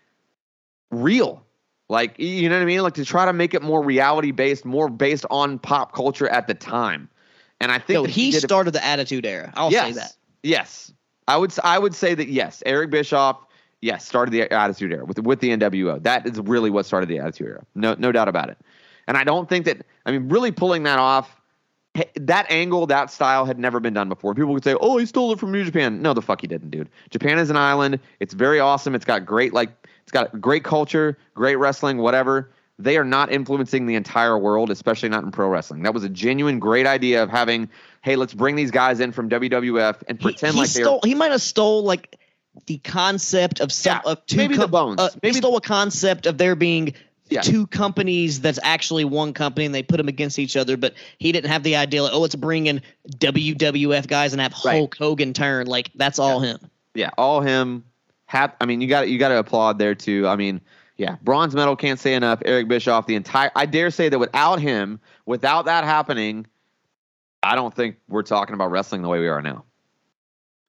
real. Like, you know what I mean? Like to try to make it more reality based, more based on pop culture at the time. And I think no, he, he started the Attitude Era. I'll yes, say that. Yes, I would. I would say that yes, Eric Bischoff. Yes, started the Attitude Era with with the NWO. That is really what started the Attitude Era. No, no doubt about it. And I don't think that. I mean, really pulling that off that angle, that style had never been done before. People would say, "Oh, he stole it from New Japan." No, the fuck he didn't, dude. Japan is an island. It's very awesome. It's got great like it's got great culture, great wrestling, whatever. They are not influencing the entire world, especially not in pro wrestling. That was a genuine great idea of having, hey, let's bring these guys in from WWF and pretend he, he like stole, they're. He might have stole like the concept of some Yeah, of two maybe the com- bones. Uh, Maybe- stole a concept of there being Yeah. two companies that's actually one company and they put them against each other. But he didn't have the idea like, oh, let's bring in WWF guys and have Right. Hulk Hogan turn. Like that's all him. Yeah, all him. Hap, I mean, you got you got to applaud there too. I mean, yeah, bronze medal can't say enough. Eric Bischoff, the entire. I dare say that without him, without that happening, I don't think we're talking about wrestling the way we are now.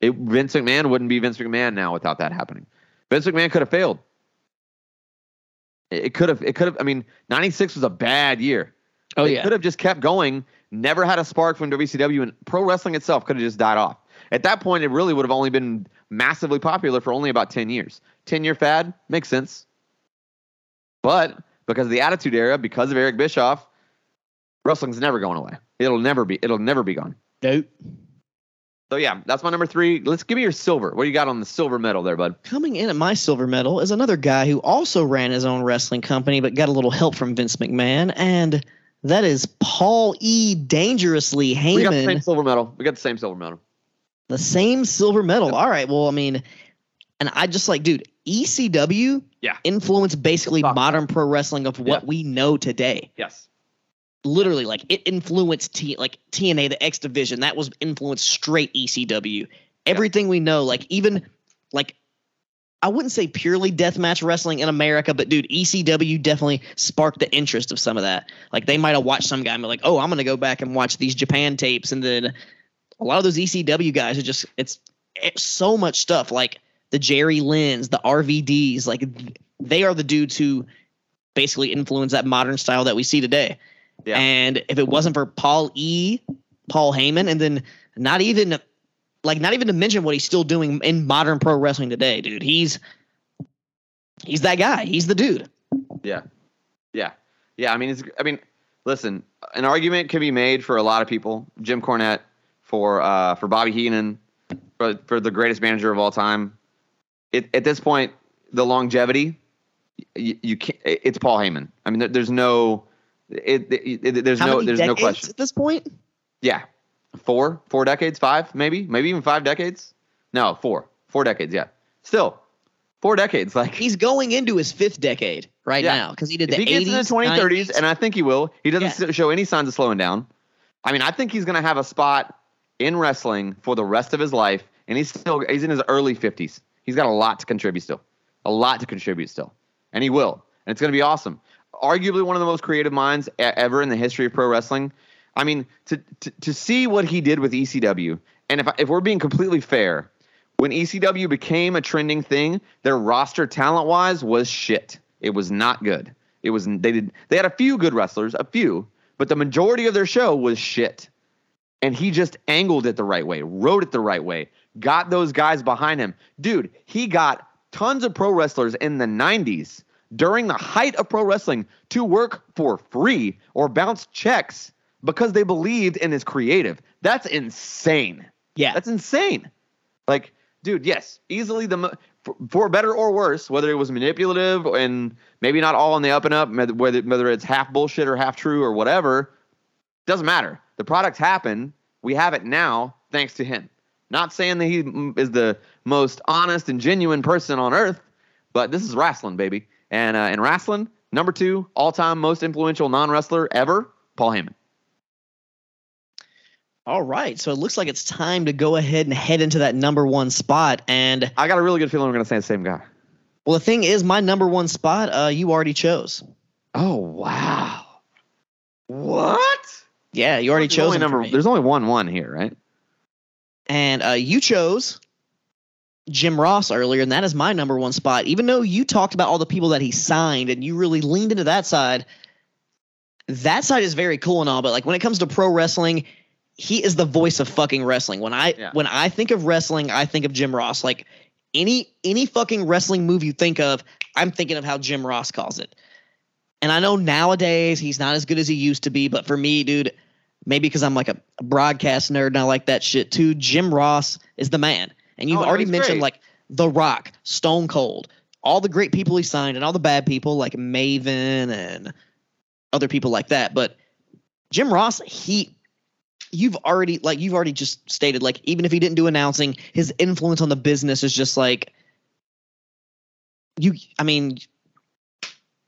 It, Vince McMahon wouldn't be Vince McMahon now without that happening. Vince McMahon could have failed. It, it could have. It could have. I mean, '96 was a bad year. Oh They yeah. could have just kept going, never had a spark from WCW, and pro wrestling itself could have just died off. At that point, it really would have only been massively popular for only about 10 years. 10 year fad makes sense. But because of the Attitude Era, because of Eric Bischoff, wrestling's never going away. It'll never be. It'll never be gone. Nope. So yeah, that's my number three. Let's give me your silver. What do you got on the silver medal there, bud? Coming in at my silver medal is another guy who also ran his own wrestling company, but got a little help from Vince McMahon, and that is Paul E. Dangerously Heyman. We got the same silver medal. We got the same silver medal. the same silver medal. All right, well, I mean, and I just like, dude, ECW Yeah. influenced basically modern pro wrestling of what Yeah. we know today. Yes. Literally, like it influenced T like TNA, the X division, that was influenced straight ECW. Everything we know, like even like I wouldn't say purely deathmatch wrestling in America, but dude, ECW definitely sparked the interest of some of that. Like they might have watched some guy and be like, "Oh, I'm gonna go back and watch these Japan tapes," and then a lot of those ECW guys are just it's, it's so much stuff. Like the Jerry Lynn's, the RVDs, like they are the dudes who basically influence that modern style that we see today. Yeah. And if it wasn't for Paul E, Paul Heyman, and then not even like not even to mention what he's still doing in modern pro wrestling today, dude. He's he's that guy. He's the dude. Yeah, yeah, yeah. I mean, it's. I mean, listen. An argument can be made for a lot of people. Jim Cornette, for uh, for Bobby Heenan, for for the greatest manager of all time. It, at this point, the longevity, you, you can't. It's Paul Heyman. I mean, there, there's no. It, it, it- there's How no many there's no question. at this point? Yeah, four four decades, five maybe maybe even five decades. No, four four decades. Yeah, still four decades. Like He's going into his fifth decade right Yeah. now because he did the. if he gets 80s, in the 2030s, 90s. and I think he will, he doesn't Yeah. show any signs of slowing down. I mean, I think he's going to have a spot in wrestling for the rest of his life, and he's still he's in his early 50s. He's got a lot to contribute still, a lot to contribute still, and he will, and it's going to be awesome. Arguably one of the most creative minds ever in the history of pro wrestling. I mean, to to, to see what he did with ECW, and if if we're being completely fair, when ECW became a trending thing, their roster talent wise was shit. It was not good. It was they did they had a few good wrestlers, a few, but the majority of their show was shit. And he just angled it the right way, wrote it the right way, got those guys behind him. Dude, he got tons of pro wrestlers in the 90s during the height of pro wrestling to work for free or bounce checks because they believed in his creative. That's insane. yeah, That's insane. Like, dude, yes, easily the mo- for, for better or worse, whether it was manipulative and maybe not all on the up and up, whether whether it's half bullshit or half true or whatever, doesn't matter. The product happened. We have it now thanks to him. Not saying that he is the most honest and genuine person on earth, but this is wrestling, baby. And uh, in wrestling, number two all time most influential non wrestler ever, Paul Heyman. All right, so it looks like it's time to go ahead and head into that number one spot. And I got a really good feeling we're going to say the same guy. well, the thing is, my number one spot, uh, you already chose. Oh wow! What? Yeah, you already There's chose only number. There's only one one here, right? and uh, you chose Jim Ross earlier, and that is my number one spot. Even though you talked about all the people that he signed and you really leaned into that side, that side is very cool and all. But like when it comes to pro wrestling, he is the voice of fucking wrestling. When I Yeah. when I think of wrestling, I think of Jim Ross. Like any any fucking wrestling move you think of, I'm thinking of how Jim Ross calls it. And I know nowadays he's not as good as he used to be, but for me, dude, maybe because I'm like a, a broadcast nerd and I like that shit too. Jim Ross is the man. And you've Oh, already mentioned great. like The Rock, Stone Cold, all the great people he signed and all the bad people like Maven and other people like that. But Jim Ross, he you've already like you've already just stated like even if he didn't do announcing, his influence on the business is just like you I mean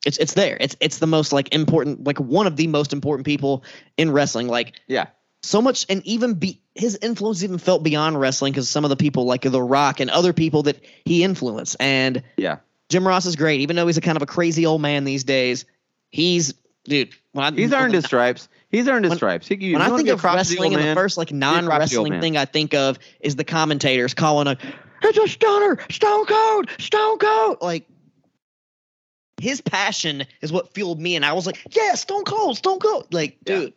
it's it's there. It's it's the most like important like one of the most important people in wrestling. Like Yeah. so much and even be his influence even felt beyond wrestling because some of the people like The Rock and other people that he influenced. And Yeah. Jim Ross is great, even though he's a kind of a crazy old man these days. He's dude. When I, He's earned his stripes. He's earned his when- stripes. He, you when I think of the wrestling, and the first like props to the old non-wrestling thing I think of is the commentators calling a "It's a stunner, Stone Cold, Stone Cold." Like his passion is what fueled me, and I was like, "Yeah, Stone Cold, Stone Cold." Like, Yeah. dude,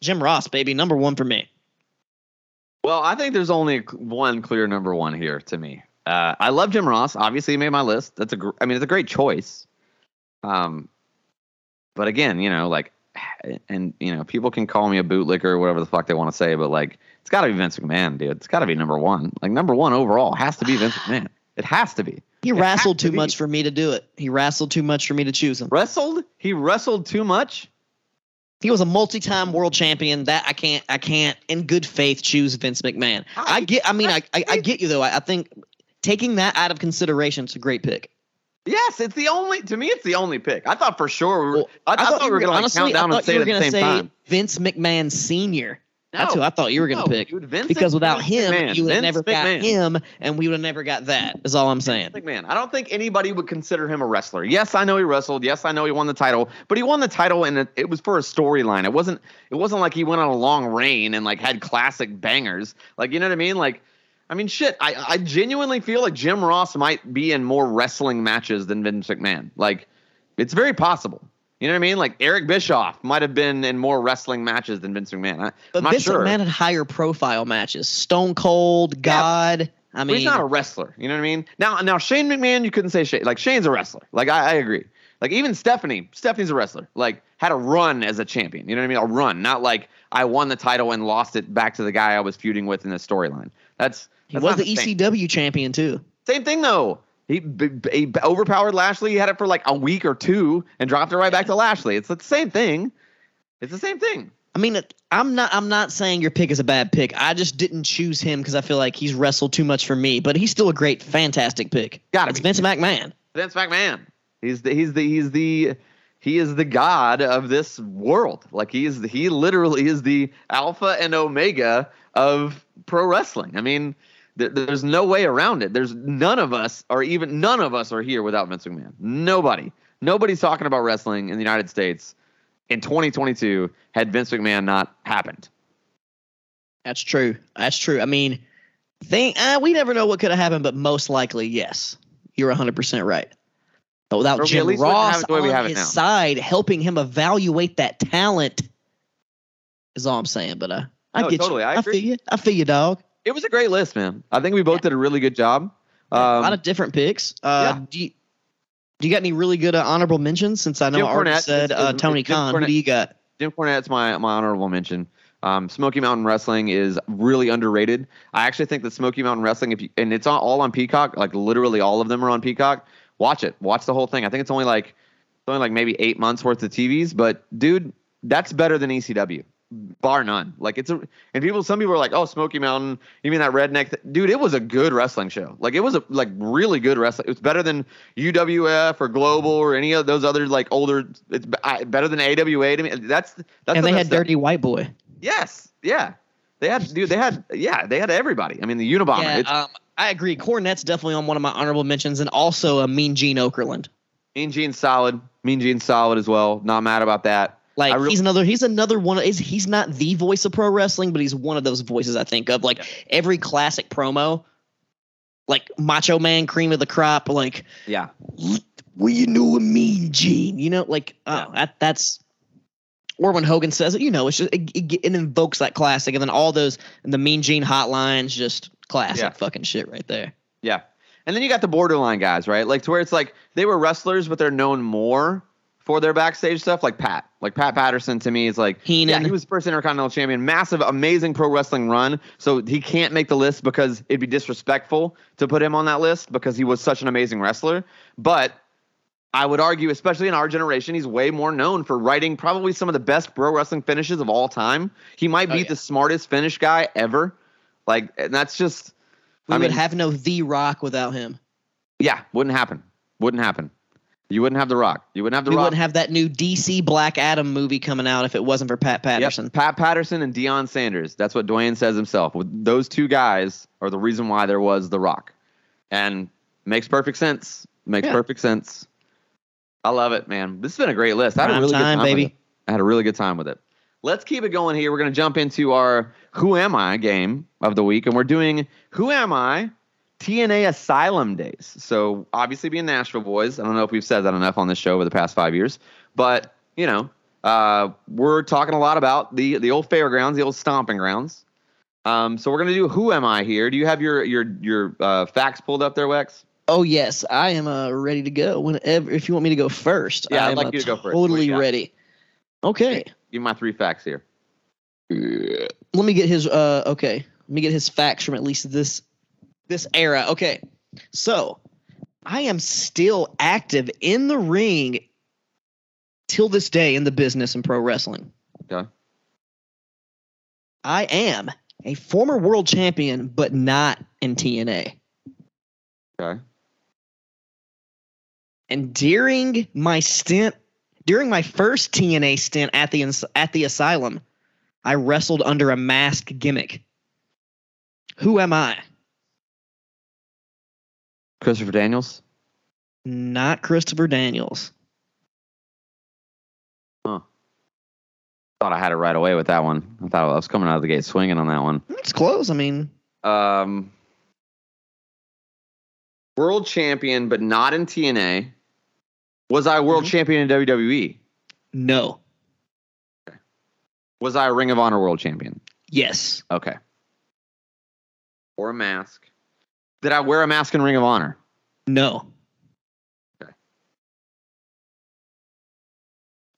Jim Ross, baby, number one for me. Well, I think there's only one clear number one here to me. Uh, I love Jim Ross. Obviously, he made my list. That's a, gr- I mean, it's a great choice. Um, but again, you know, like, and you know, people can call me a bootlicker or whatever the fuck they want to say, but like, it's got to be Vince McMahon, dude. It's got to be number one. Like, number one overall has to be Vince McMahon. It has to be. He It wrestled too be. much for me to do it. He wrestled too much for me to choose him. Wrestled? He wrestled too much. He was a multi-time world champion. That I can't, I can't, in good faith, choose Vince McMahon. I, I- get. I mean, I, I, I get you though. I, I think taking that out of consideration, it's a great pick. Yes, it's the only. To me, it's the only pick. I thought for sure. we were- Well, I, I thought, we were going to like, honestly, count down and say it at the same time. Vince McMahon Senior. That's No. who I thought you were gonna No, pick. dude, because without him, McMahon. you would have Vince never got him, and we would have never got that. Is all I'm saying. McMahon. I don't think anybody would consider him a wrestler. Yes, I know he wrestled. Yes, I know he won the title, but he won the title and it, it was for a storyline. It wasn't. It wasn't like he went on a long reign and like had classic bangers. Like you know what I mean? Like, I mean, shit. I I genuinely feel like Jim Ross might be in more wrestling matches than Vince McMahon. Like, it's very possible. You know what I mean? Like Eric Bischoff might have been in more wrestling matches than Vince McMahon. I, But Vince sure. McMahon had higher profile matches. Stone Cold, God. I But mean, he's not a wrestler. You know what I mean? Now, now Shane McMahon, you couldn't say Shane. Like Shane's a wrestler. Like I, I agree. Like even Stephanie, Stephanie's a wrestler. Like had a run as a champion. You know what I mean? A run, not like I won the title and lost it back to the guy I was feuding with in the storyline. That's, he was the. ECW champion too. Same thing though. He, he overpowered Lashley. He had it for like a week or two and dropped it right back to Lashley. It's the same thing. It's the same thing. I mean, I'm not. I'm not saying your pick is a bad pick. I just didn't choose him because I feel like he's wrestled too much for me. But he's still a great, fantastic pick. Got it. it's be. Vince McMahon. Vince McMahon. He's the he's the he's the he is the god of this world. Like he is he literally is the alpha and omega of pro wrestling. I mean, there's no way around it. There's none of us are even none of us are here without Vince McMahon. Nobody. Nobody's talking about wrestling in the United States in 2022 had Vince McMahon not happened. That's true. That's true. I mean, think uh, we never know what could have happened, but most likely, yes, you're 100 percent right. But without Or Jim least wouldn't have Ross it the way we on his side, helping him evaluate that talent, is all I'm saying. But uh, I No, get totally. you. I I, feel you. I feel you, dog. It was a great list, man. I think we both did a really good job. a lot Um, of different picks. Uh, yeah. do, you, do you got any really good uh, honorable mentions? Since I know Jim I already Cornette said is- uh, Tony Khan. Cornette- do you got? Jim Cornette's my, my honorable mention. Um, Smoky Mountain Wrestling is really underrated. I actually think that Smoky Mountain Wrestling, if you, and it's all on Peacock, like literally all of them are on Peacock. Watch it. Watch the whole thing. I think it's only like it's only like maybe eight months worth of TVs, but dude, that's better than ECW. Bar none. Like it's a and people some people are like, oh, Smoky Mountain, you mean that redneck? Th-? Dude, it was a good wrestling show. Like it was a like really good wrestling. It was better than UWF or Global or any of those other like older. It's better than AWA to me. That's that's and the they had stuff. Dirty White Boy. Yes, yeah. They had dude. They had yeah. They had everybody. I mean, the Unabomber. Yeah, um, I agree. Cornette's definitely on one of my honorable mentions, and also a Mean Gene Okerlund. Mean Gene's solid. Mean Gene's solid as well. Not mad about that. Like re- he's another he's another one of, he's not the voice of pro wrestling, but he's one of those voices I think of. Like yeah. every classic promo, like Macho Man, cream of the crop, like yeah. What you know a Mean Gene? You know, like uh, yeah. that that's or when Hogan says it, you know, it's just it, it, it, invokes that classic, and then all those and the Mean Gene hotlines, just classic yeah. fucking shit right there. Yeah, and then you got the borderline guys, right? Like to where it's like they were wrestlers, but they're known more for their backstage stuff, like Pat. Like Pat Patterson to me is like Heenan. Yeah, he was first Intercontinental Champion, massive, amazing pro wrestling run. So he can't make the list because it'd be disrespectful to put him on that list because he was such an amazing wrestler. But I would argue, especially in our generation, he's way more known for writing probably some of the best pro wrestling finishes of all time. He might oh, be oh, yeah. the smartest finish guy ever. Like, and that's just. We I would mean, have no The Rock without him. Yeah, wouldn't happen. Wouldn't happen. You wouldn't have The Rock. You wouldn't have The we Rock. wouldn't have that new DC Black Adam movie coming out if it wasn't for Pat Patterson. Yep. Pat Patterson and Deion Sanders. That's what Dwayne says himself. Those two guys are the reason why there was The Rock. And makes perfect sense. Makes yeah. perfect sense. I love it, man. This has been a great list. I had a really time, good time, baby. I had a really good time with it. Let's keep it going here. We're going to jump into our Who Am I game of the week, and we're doing Who Am I TNA Asylum Days. So obviously, being Nashville boys, I don't know if we've said that enough on this show over the past five years, but you know, uh, we're talking a lot about the the old fairgrounds, the old stomping grounds. Um, so we're gonna do Who Am I here? Do you have your your your uh, facts pulled up there, Wex? Oh yes, I am uh, ready to go. Whenever, if you want me to go first, yeah, I'd like uh, you to go first. Totally ready. Okay. Give me my three facts here. Let me get his. Uh, okay. Let me get his facts from at least this this era. Okay. So I am still active in the ring till this day in the business and pro wrestling. Okay. I am a former world champion, but not in TNA. Okay. And during my stint, during my first TNA stint at the at the asylum, I wrestled under a mask gimmick. Who am I? Christopher Daniels? Not Christopher Daniels. Huh. Thought I had it right away with that one. I thought I was coming out of the gate swinging on that one. It's close. I mean, um, world champion, but not in TNA. Was I world mm-hmm. champion in WWE? No. Okay. Was I a Ring of Honor world champion? Yes. Okay. Or a mask. Did I wear a mask in Ring of Honor? No. Okay.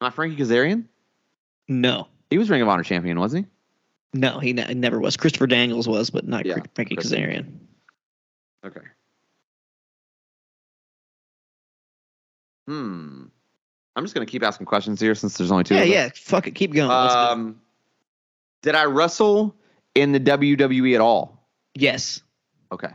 Am I Frankie Kazarian? No. He was Ring of Honor champion, wasn't he? No, he ne- never was. Christopher Daniels was, but not yeah, Frankie Kazarian. Okay. Hmm. I'm just gonna keep asking questions here since there's only two. Yeah, yeah. Fuck it, keep going. Um, did I wrestle in the WWE at all? Yes. Okay.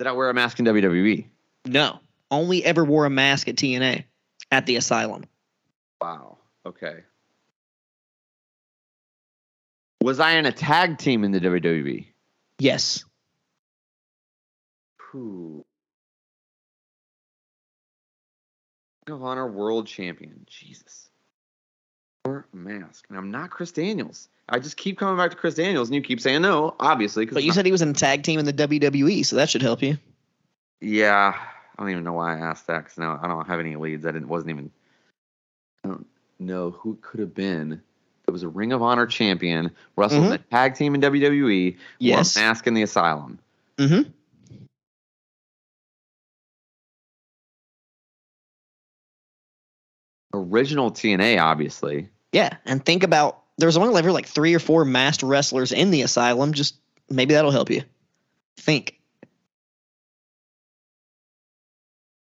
Did I wear a mask in WWE? No. Only ever wore a mask at TNA at the asylum. Wow. Okay. Was I in a tag team in the WWE? Yes. Who? Ring of Honor World Champion. Jesus. Or mask. And I'm not Chris Daniels. I just keep coming back to Chris Daniels, and you keep saying no, obviously. But you not- said he was in a tag team in the WWE, so that should help you. Yeah, I don't even know why I asked that because now I don't have any leads. I didn't wasn't even. I don't know who it could have been it was a Ring of Honor champion, wrestled mm-hmm. in a tag team in WWE, yes. wore a mask in the Asylum. Mm-hmm. Original TNA, obviously. Yeah, and think about there's only ever like three or four masked wrestlers in the Asylum. Just maybe that'll help you. Think.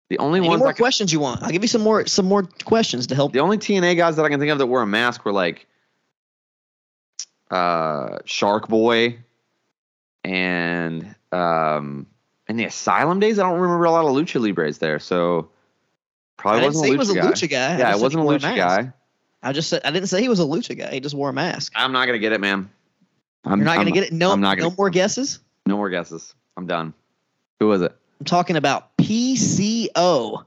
The only Any ones more can, questions you want? I'll give you some more some more questions to help. the only TNA guys that I can think of that wore a mask were like uh Shark Boy and um in the Asylum days. I don't remember a lot of Lucha Libres there, so probably didn't wasn't a he lucha was a guy. lucha guy. I Yeah, it wasn't a lucha mask. guy. I just said I didn't say he was a lucha guy. He just wore a mask. I'm not gonna get it, man. I'm You're not I'm, gonna get it. No, I'm not no gonna- more guesses. No more guesses. I'm done. Who was it? I'm talking about PCO.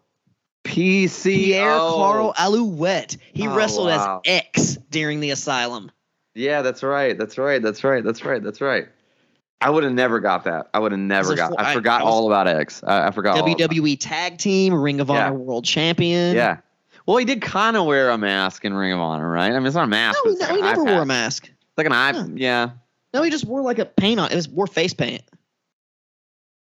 PCO. Pierre Carl Ouellet. He Oh, wrestled wow. as X during the Asylum. Yeah, that's right. That's right. That's right. That's right. That's right. I would have never got that. I would have never got. full- I I- forgot I was- all about X. I, I forgot. all about. WWE Tag Team, Ring of Honor Yeah. World Champion. Yeah. Well, he did kind of wear a mask in Ring of Honor, right? I mean, it's not a mask. No, he, like he never wore a mask. It's like an eye. Huh. Yeah. No, he just wore like a paint on. It was wore face paint.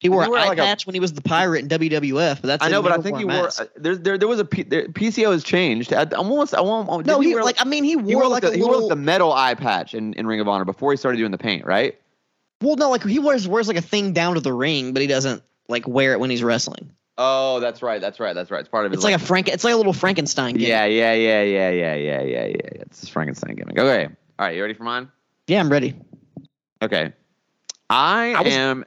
He wore he an eye like a- patch when he was the pirate in WWF, but that's I know, but I think wore he wore. uh, There, there, there was a P, there, PCO has changed. I, I'm almost. I won't. No, didn't he wear, like I mean he wore, he wore like the, a he wore little. the metal eye patch in, in Ring of Honor before he started doing the paint, right? Well, no, like he wears wears like a thing down to the ring, but he doesn't like wear it when he's wrestling. Oh, that's right. That's right. That's right. It's part of his. It's like a Frank. It's like a little Frankenstein. Gimmick. Yeah, yeah, yeah, yeah, yeah, yeah, yeah, yeah. It's his Frankenstein gimmick. Okay. All right. You ready for mine? yeah, I'm ready. Okay. I, I was- am.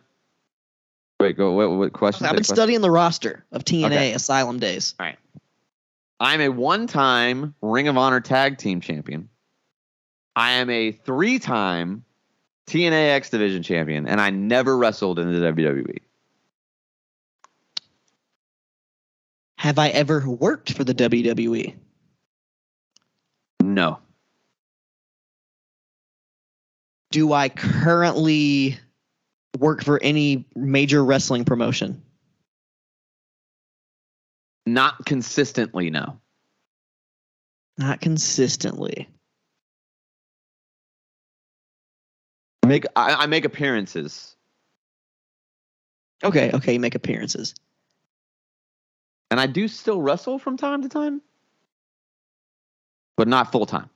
Wait. Go. What, what question? I've been Question? studying the roster of TNA Okay. Asylum days. All right. I'm a one-time Ring of Honor Tag Team Champion. I am a three-time TNA X Division Champion, and I never wrestled in the. WWE. Have I ever worked for the? WWE? No. Do I currently work for any major wrestling promotion? Not consistently. No. Not consistently. Make I, I make appearances, Okay, okay, you make appearances. and I do still wrestle from time to time, but not full time.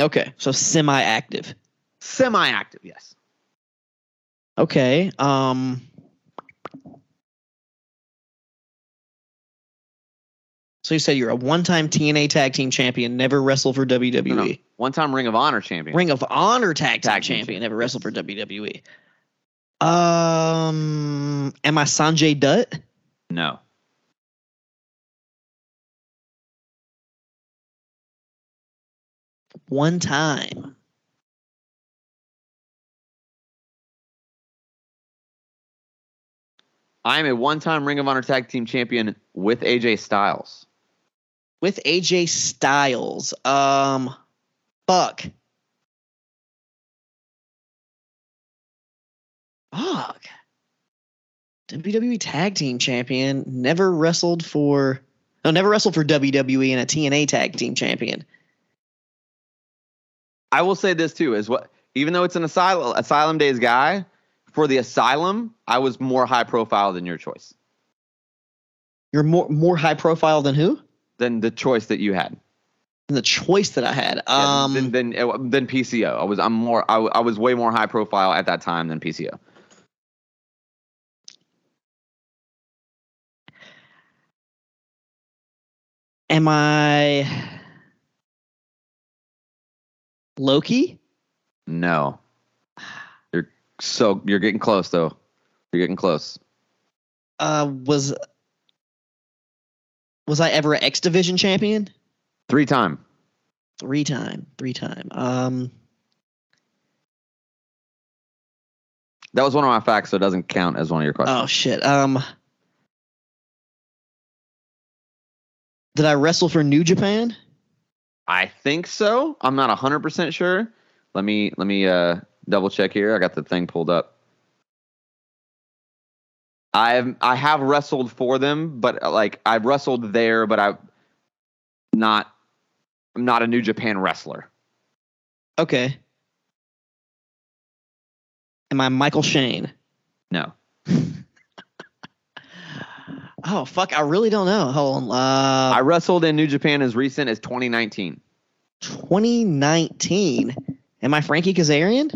Okay, so semi-active. Semi-active, yes. Okay. Um So you said you're a one-time TNA Tag Team Champion, never wrestled for WWE. No, no. One-time Ring of Honor champion. Ring of Honor Tag Team Tag Team Champion, champion, never wrestled for WWE. Um, am I Sanjay Dutt? No. One time. I am a one-time Ring of Honor Tag Team Champion with AJ Styles. With AJ Styles. Um, fuck. Fuck. WWE Tag Team Champion never wrestled for. No, never wrestled for WWE and a TNA Tag Team Champion. I will say this too: is what even though it's an asylum asylum days guy, for the asylum, I was more high profile than your choice, You're more more high profile than who? Than the choice that you had. The choice that I had. Yeah, Um, than, than than PCO. I was I'm more I, I was way more high profile at that time than PCO. am I Low Ki? No, you're so you're getting close though. You're getting close. Uh, was was I ever an X Division champion? Three time. Three time, three time. Um, That was one of my facts, so it doesn't count as one of your questions. oh shit. Um, did I wrestle for New Japan? I think so. I'm not 100% sure. Let me let me uh double check here. I got the thing pulled up. I've I have wrestled for them, but uh, like I've wrestled there, but I not I'm not a New Japan wrestler. Okay. Am I Michael Shane? No. Oh fuck! I really don't know. Hold on. Uh, I wrestled in New Japan as recent as 2019. 2019. Am I Frankie Kazarian?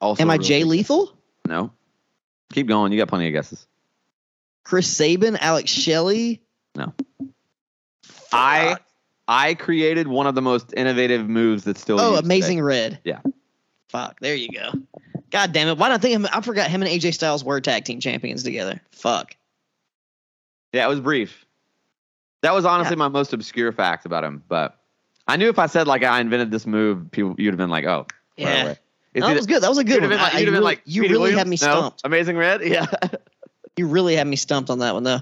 Also Am I really- Jay Lethal? No. Keep going. You got plenty of guesses. Chris Sabin, Alex Shelley. No. I I created one of the most innovative moves that's still. Oh, Amazing today. Red. Yeah. Fuck. There you go. God damn it. Why don't I think I forgot him and AJ Styles were tag team champions together. Fuck. Yeah, it was brief. That was honestly my most obscure fact about him, but I knew if I said like I invented this move, people you'd have been like, oh, right Yeah. away. No, that was good. That was a good one. been like, I- you'd have been really- like you Petey really had Williams? me No? stumped. Amazing Red, yeah. You really had me stumped on that one though.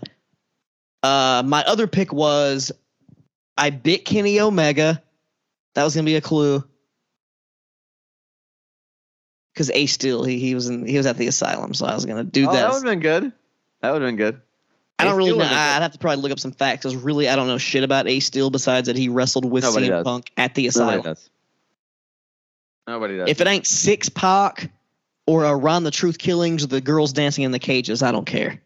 Uh, my other pick was I bit Kenny Omega. That was gonna be a clue. Because Ace Steel, he he was in he was at the asylum, so I was gonna do oh, that. that would have been good. That would have been good. I don't really know. I'd have to probably look up some facts. Because really, I don't know shit about Ace Steel besides that he wrestled with Nobody CM does. Punk at the asylum. Nobody does. If it ain't Six Pac or around the Truth Killings or the girls dancing in the cages, I don't care.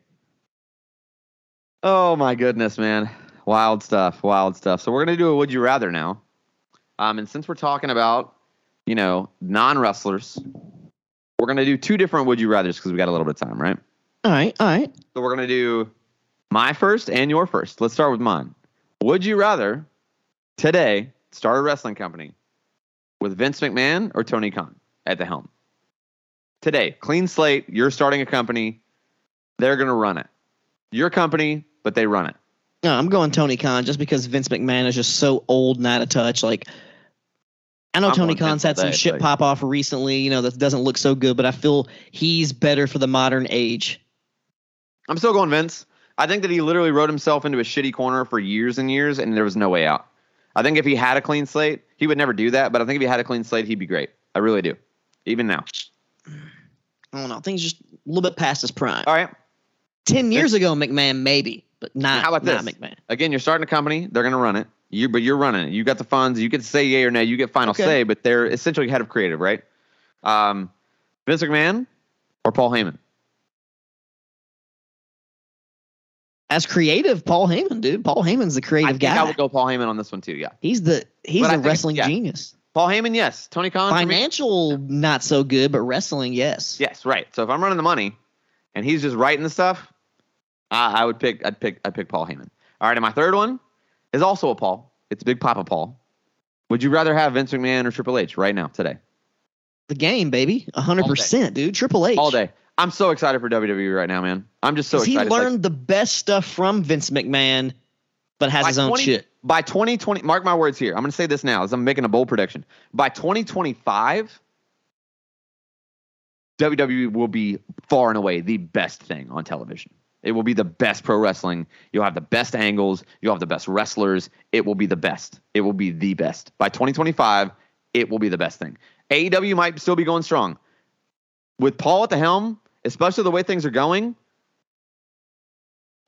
Oh my goodness, man. Wild stuff. Wild stuff. So we're gonna do a would you rather now. Um, and since we're talking about, you know, non wrestlers, we're gonna do two different would you rather's because we got a little bit of time, right? All right, all right. So we're gonna do my first and your first. Let's start with mine. Would you rather today start a wrestling company with Vince McMahon or Tony Khan at the helm? Today, clean slate. You're starting a company. They're gonna run it. Your company, but they run it. No, I'm going Tony Khan just because Vince McMahon is just so old and out of touch. Like, I know I'm Tony going Khan's had some day, shit like- pop off recently, you know, that doesn't look so good, but I feel he's better for the modern age. I'm still going Vince. I think that he literally wrote himself into a shitty corner for years and years, and there was no way out. I think if he had a clean slate, he would never do that. But I think if he had a clean slate, he'd be great. I really do. Even now. I don't know. Things just a little bit past his prime. All right. Ten years ago, McMahon maybe, but not. How about not this? McMahon. Again, you're starting a company. They're going to run it. You, but you're running it. You got the funds. You get to say yay or nay. You get final Okay. say. But they're essentially head of creative, right? Um, Vince McMahon or Paul Heyman. As creative, Paul Heyman, dude. Paul Heyman's the creative I guy. I would go Paul Heyman on this one too. Yeah. He's the he's But a wrestling yeah. genius. Paul Heyman, yes. Tony Khan. Financial, not so good, but wrestling, yes. Yes, right. So if I'm running the money, and he's just writing the stuff, I, I would pick. I'd pick. I'd pick Paul Heyman. All right, and my third one is also a Paul. It's Big Papa Paul. Would you rather have Vince McMahon or Triple H right now today? The game, baby, hundred percent, dude. Triple H All day. I'm so excited for WWE right now, man. I'm just so 'Cause he excited. Like, learned the best stuff from Vince McMahon, but has his own 20 shit. By 2020, mark my words here. I'm going to say this now as I'm making a bold prediction. By 2025, WWE will be far and away the best thing on television. It will be the best pro wrestling. You'll have the best angles. You'll have the best wrestlers. It will be the best. It will be the best. By 2025, it will be the best thing. AEW might still be going strong. With Paul at the helm, especially the way things are going,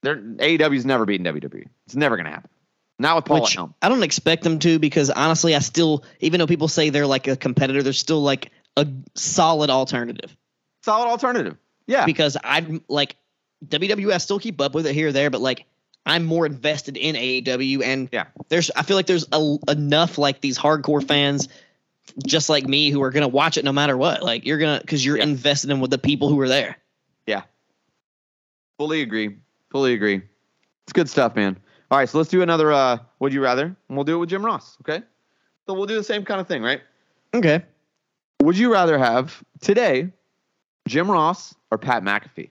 they're, AEW's never beaten WWE. It's never going to happen. Not with Paul Which. I don't expect them to because honestly, I still, even though people say they're like a competitor, they're still like a solid alternative. Solid alternative. Yeah. Because I'm like WWE, I still keep up with it here or there, but like I'm more invested in AEW, and Yeah. there's I feel like there's a, enough like these hardcore fans, just like me, who are gonna watch it no matter what. Like you're gonna because you're Yeah. invested in with the people who are there. Yeah. Fully agree. Fully agree. It's good stuff, man. All right, so let's do another uh would you rather? And we'll do it with Jim Ross, okay? So we'll do the same kind of thing, right? Okay. Would you rather have today Jim Ross or Pat McAfee?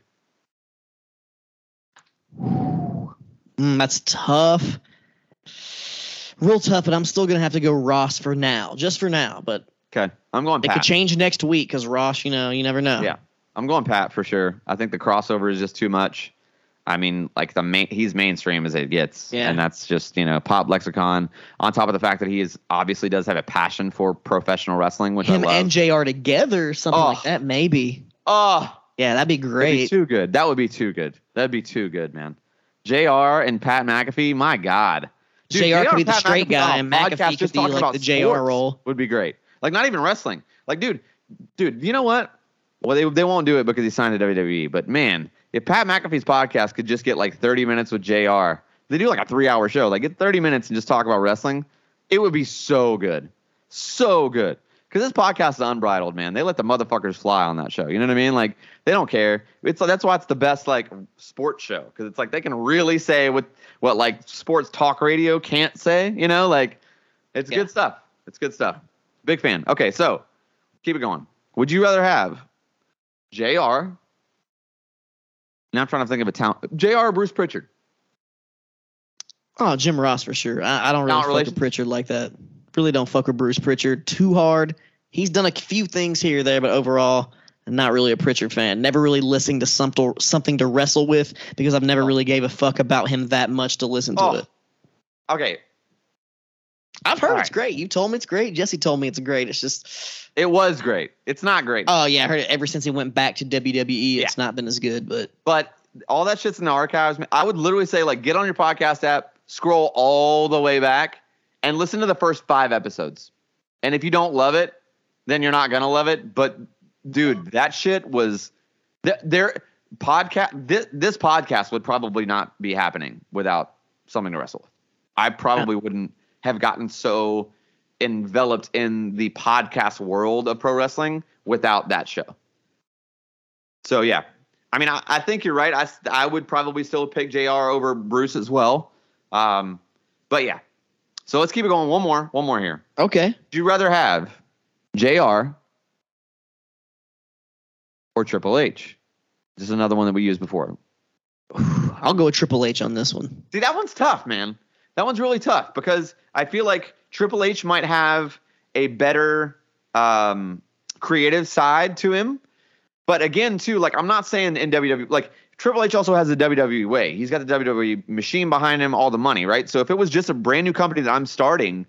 Mm, that's tough. Real tough, but I'm still gonna have to go Ross for now, just for now. But Okay. I'm going it could change next week because Ross, you know, you never know. Yeah. I'm going Pat for sure. I think the crossover is just too much. I mean, like the main, he's mainstream as it gets, Yeah. and that's just you know pop lexicon. On top of the fact that he is obviously does have a passion for professional wrestling, which Him I love. and Jr. together, something Oh. like that, maybe. oh, Yeah, that'd be That'd be great. too good. That would be too good. That'd be too good, man. Jr. and Pat McAfee, my God. JR could be the straight McAfee guy, and McAfee could be like about the JR role. Would be great. Like not even wrestling. Like, dude, dude, you know what? Well, they they won't do it because he signed to WWE. But man, if Pat McAfee's podcast could just get like 30 minutes with Jr. They do like a three hour show. Like get 30 minutes and just talk about wrestling. It would be so good. So good. Because this podcast is unbridled, man. They let the motherfuckers fly on that show. You know what I mean? Like they don't care. It's that's why it's the best like sports show because it's like they can really say what what like sports talk radio can't say. You know, like it's Yeah. good stuff. It's good stuff. Big fan. Okay, so keep it going. Would you rather have Jr. Now I'm trying to think of a talent. Jr. or Bruce Pritchard. Oh, Jim Ross for sure. I, I don't really fuck Pritchard like that. Really don't fuck with Bruce Prichard too hard. He's done a few things here or there, but overall, I'm not really a Prichard fan. Never really listening to something something to wrestle with because I've never Oh. really gave a fuck about him that much to listen to Oh. it. Okay, I've heard All it's right. great. You told me it's great. Jesse told me it's great. It's just, it was great. It's not great. oh yeah, I heard it ever since he went back to WWE. It's not been as good, but but all that shit's in the archives. I would literally say like get on your podcast app, scroll all the way back, and listen to the first five episodes. And if you don't love it, then you're not gonna love it. But dude, that shit was th- their podcast. This, this podcast would probably not be happening without something to wrestle with. I probably wouldn't have gotten so enveloped in the podcast world of pro wrestling without that show. So yeah, I mean, I, I think you're right. I I would probably still pick JR over Bruce as well. Um, but yeah. So let's keep it going. One more. One more here. okay. Would you rather have JR or Triple H? This is another one that we used before. I'll go with Triple H on this one. See, that one's tough, man. That one's really tough because I feel like Triple H might have a better um, creative side to him. But again, too, like I'm not saying in WWE, like Triple H also has the WWE way. He's got the WWE machine behind him, all the money, right? So if it was just a brand new company that I'm starting,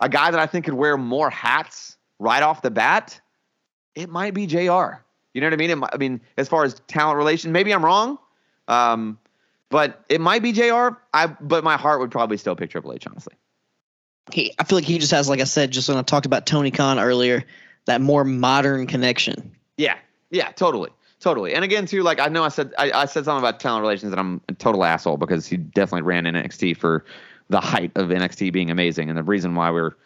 a guy that I think could wear more hats right off the bat, it might be JR. You know what I mean? It might, I mean, as far as talent relation, maybe I'm wrong. Um, but it might be JR. I but my heart would probably still pick Triple H, honestly. He, I feel like he just has, like I said, just when I talked about Tony Khan earlier, that more modern connection. Yeah, yeah, totally, totally. And again, too, like I know I said I, I said something about talent relations, and I'm a total asshole because he definitely ran NXT for the height of NXT being amazing, and the reason why we're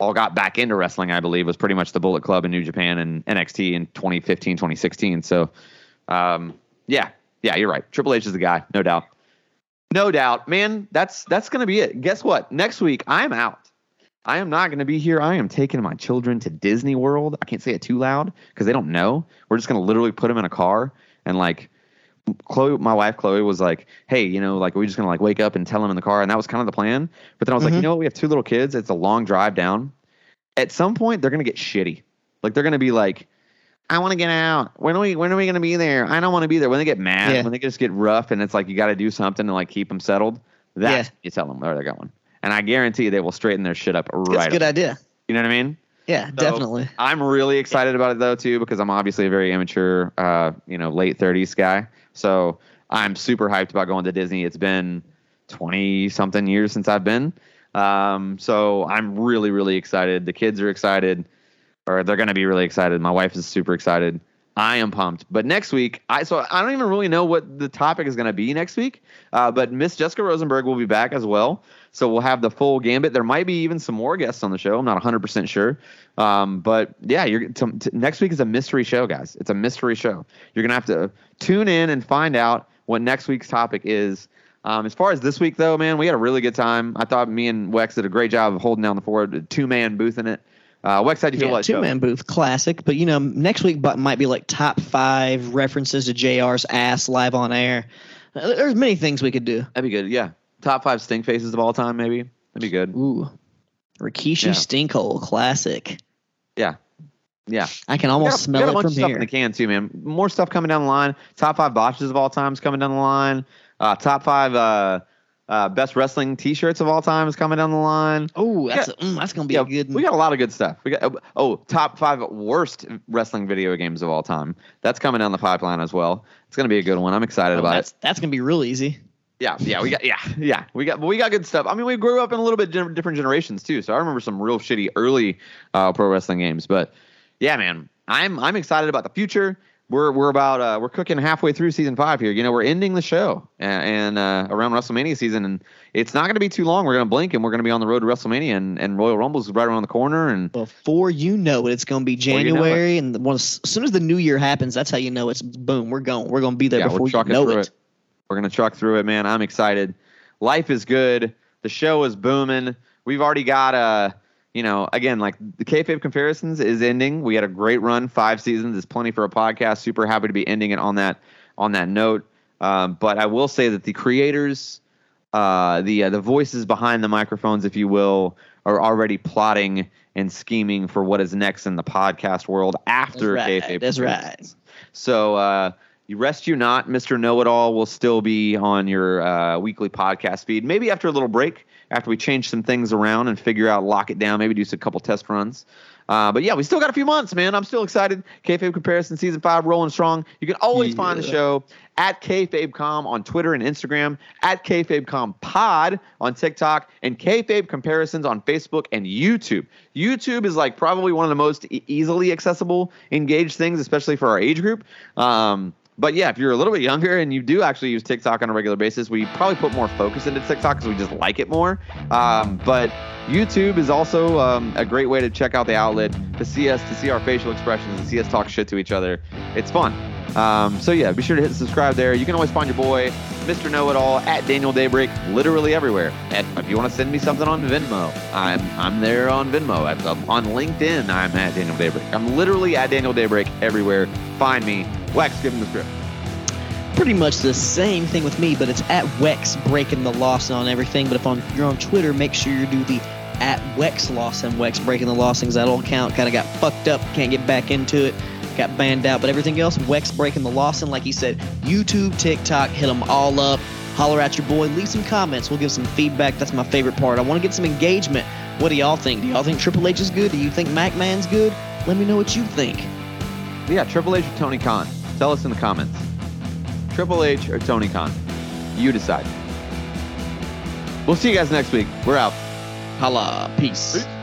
all got back into wrestling, I believe, was pretty much the Bullet Club in New Japan and NXT in 2015, 2016. So, um, yeah, yeah, you're right. Triple H is the guy, no doubt, no doubt, man. That's that's gonna be it. Guess what? Next week I'm out. I am not going to be here. I am taking my children to Disney World. I can't say it too loud because they don't know. We're just going to literally put them in a car and like Chloe, my wife Chloe was like, "Hey, you know, like we're just going to like wake up and tell them in the car," and that was kind of the plan. But then I was like, Mhm. you know what? We have two little kids. It's a long drive down. At some point, they're going to get shitty. Like they're going to be like, "I want to get out. When are we? When are we going to be there? I don't want to be there." When they get mad, Yeah. when they just get rough, and it's like you got to do something to like keep them settled. That's Yeah. you tell them where they're going, and I guarantee they will straighten their shit up right. That's a good idea. You know what I mean? Yeah, definitely. I'm really excited about it though too because I'm obviously a very immature, uh, you know, late 30s guy. So I'm super hyped about going to Disney. It's been 20 something years since I've been. Um, so I'm really, really excited. The kids are excited, or they're going to be really excited. My wife is super excited. I am pumped. But next week, I so I don't even really know what the topic is going to be next week. Uh, but Miss Jessica Rosenberg will be back as well. So we'll have the full gambit. There might be even some more guests on the show. I'm not 100% sure. Um, but yeah, you're t- t- next week is a mystery show, guys. It's a mystery show. You're going to have to tune in and find out what next week's topic is. Um, as far as this week, though, man, we had a really good time. I thought me and Wex did a great job of holding down the fort, two man booth in it. Uh, Wex, how'd you feel Yeah, about two man booth, classic. But you know, next week might be like top five references to JR's ass live on air. Uh, There's many things we could do. That'd be good. Yeah. Top five stink faces of all time, maybe. That'd be good. Ooh, Rikishi Yeah. Stinkhole, classic. Yeah. Yeah. I can almost got, smell got a it bunch from of stuff in the can too, man. More stuff coming down the line. Top five botches of all time is coming down the line. Uh, top five uh, uh, best wrestling T-shirts of all time is coming down the line. Oh, that's a, mm, that's gonna be Yeah, a good. we got a lot of good stuff. We got oh, top five worst wrestling video games of all time. That's coming down the pipeline as well. It's gonna be a good one. I'm excited oh, about that's it. that's gonna be real easy. Yeah, yeah, we got yeah, yeah, we got we got good stuff. I mean, we grew up in a little bit different generations too, so I remember some real shitty early uh, pro wrestling games. But yeah, man, I'm I'm excited about the future. we're we're about uh, we're cooking halfway through season five here. You know, we're ending the show and, and uh, around WrestleMania season, and it's not going to be too long. We're going to blink, and we're going to be on the road to WrestleMania, and, and Royal Rumble's right around the corner. And before you know it, it's going to be January, you know and once, as soon as the new year happens, that's how you know it's boom. We're going. We're going to be there yeah, before you know it. it. We're going to truck through it, man. I'm excited. Life is good. The show is booming. We've already got a. Uh, you know, again, like the kayfabe comparisons is ending. We had a great run, five seasons. It's plenty for a podcast. Super happy to be ending it on that on that note. Um, but I will say that the creators, uh, the uh, the voices behind the microphones, if you will, are already plotting and scheming for what is next in the podcast world after That's right. kayfabe. That's right. So. Uh, you rest you not, Mr. Know It All will still be on your uh, weekly podcast feed. Maybe after a little break, after we change some things around and figure out, lock it down, maybe do a couple test runs. Uh, but yeah, we still got a few months, man. I'm still excited. Kayfabe Comparison Season 5 rolling strong. You can always yeah. find the show at KayfabeCom on Twitter and Instagram, at KayfabeCom Pod on TikTok, and Kayfabe Comparisons on Facebook and YouTube. YouTube is like probably one of the most e- easily accessible, engaged things, especially for our age group. Um, but yeah, if you're a little bit younger and you do actually use TikTok on a regular basis, we probably put more focus into TikTok because we just like it more. Um, but YouTube is also um, a great way to check out the outlet to see us, to see our facial expressions, and see us talk shit to each other. It's fun. Um, so yeah, be sure to hit subscribe there. You can always find your boy, Mr. Know It All, at Daniel Daybreak, literally everywhere. And if you want to send me something on Venmo, I'm I'm there on Venmo. I'm, on LinkedIn, I'm at Daniel Daybreak. I'm literally at Daniel Daybreak everywhere. Find me. Wex, give him the script. Pretty much the same thing with me, but it's at Wex breaking the loss on everything. But if on, you're on Twitter, make sure you do the at Wex loss and Wex breaking the loss things. That all count. Kind of got fucked up. Can't get back into it got banned out. But everything else, Wex breaking the Lawson, like he said, YouTube, TikTok, hit them all up. Holler at your boy, leave some comments. We'll give some feedback. That's my favorite part. I want to get some engagement. What do y'all think? Do y'all think Triple H is good? Do you think McMahon's good? Let me know what you think. Yeah, Triple H or Tony Khan? Tell us in the comments. Triple H or Tony Khan? You decide. We'll see you guys next week. We're out. Holla. Peace. Peace.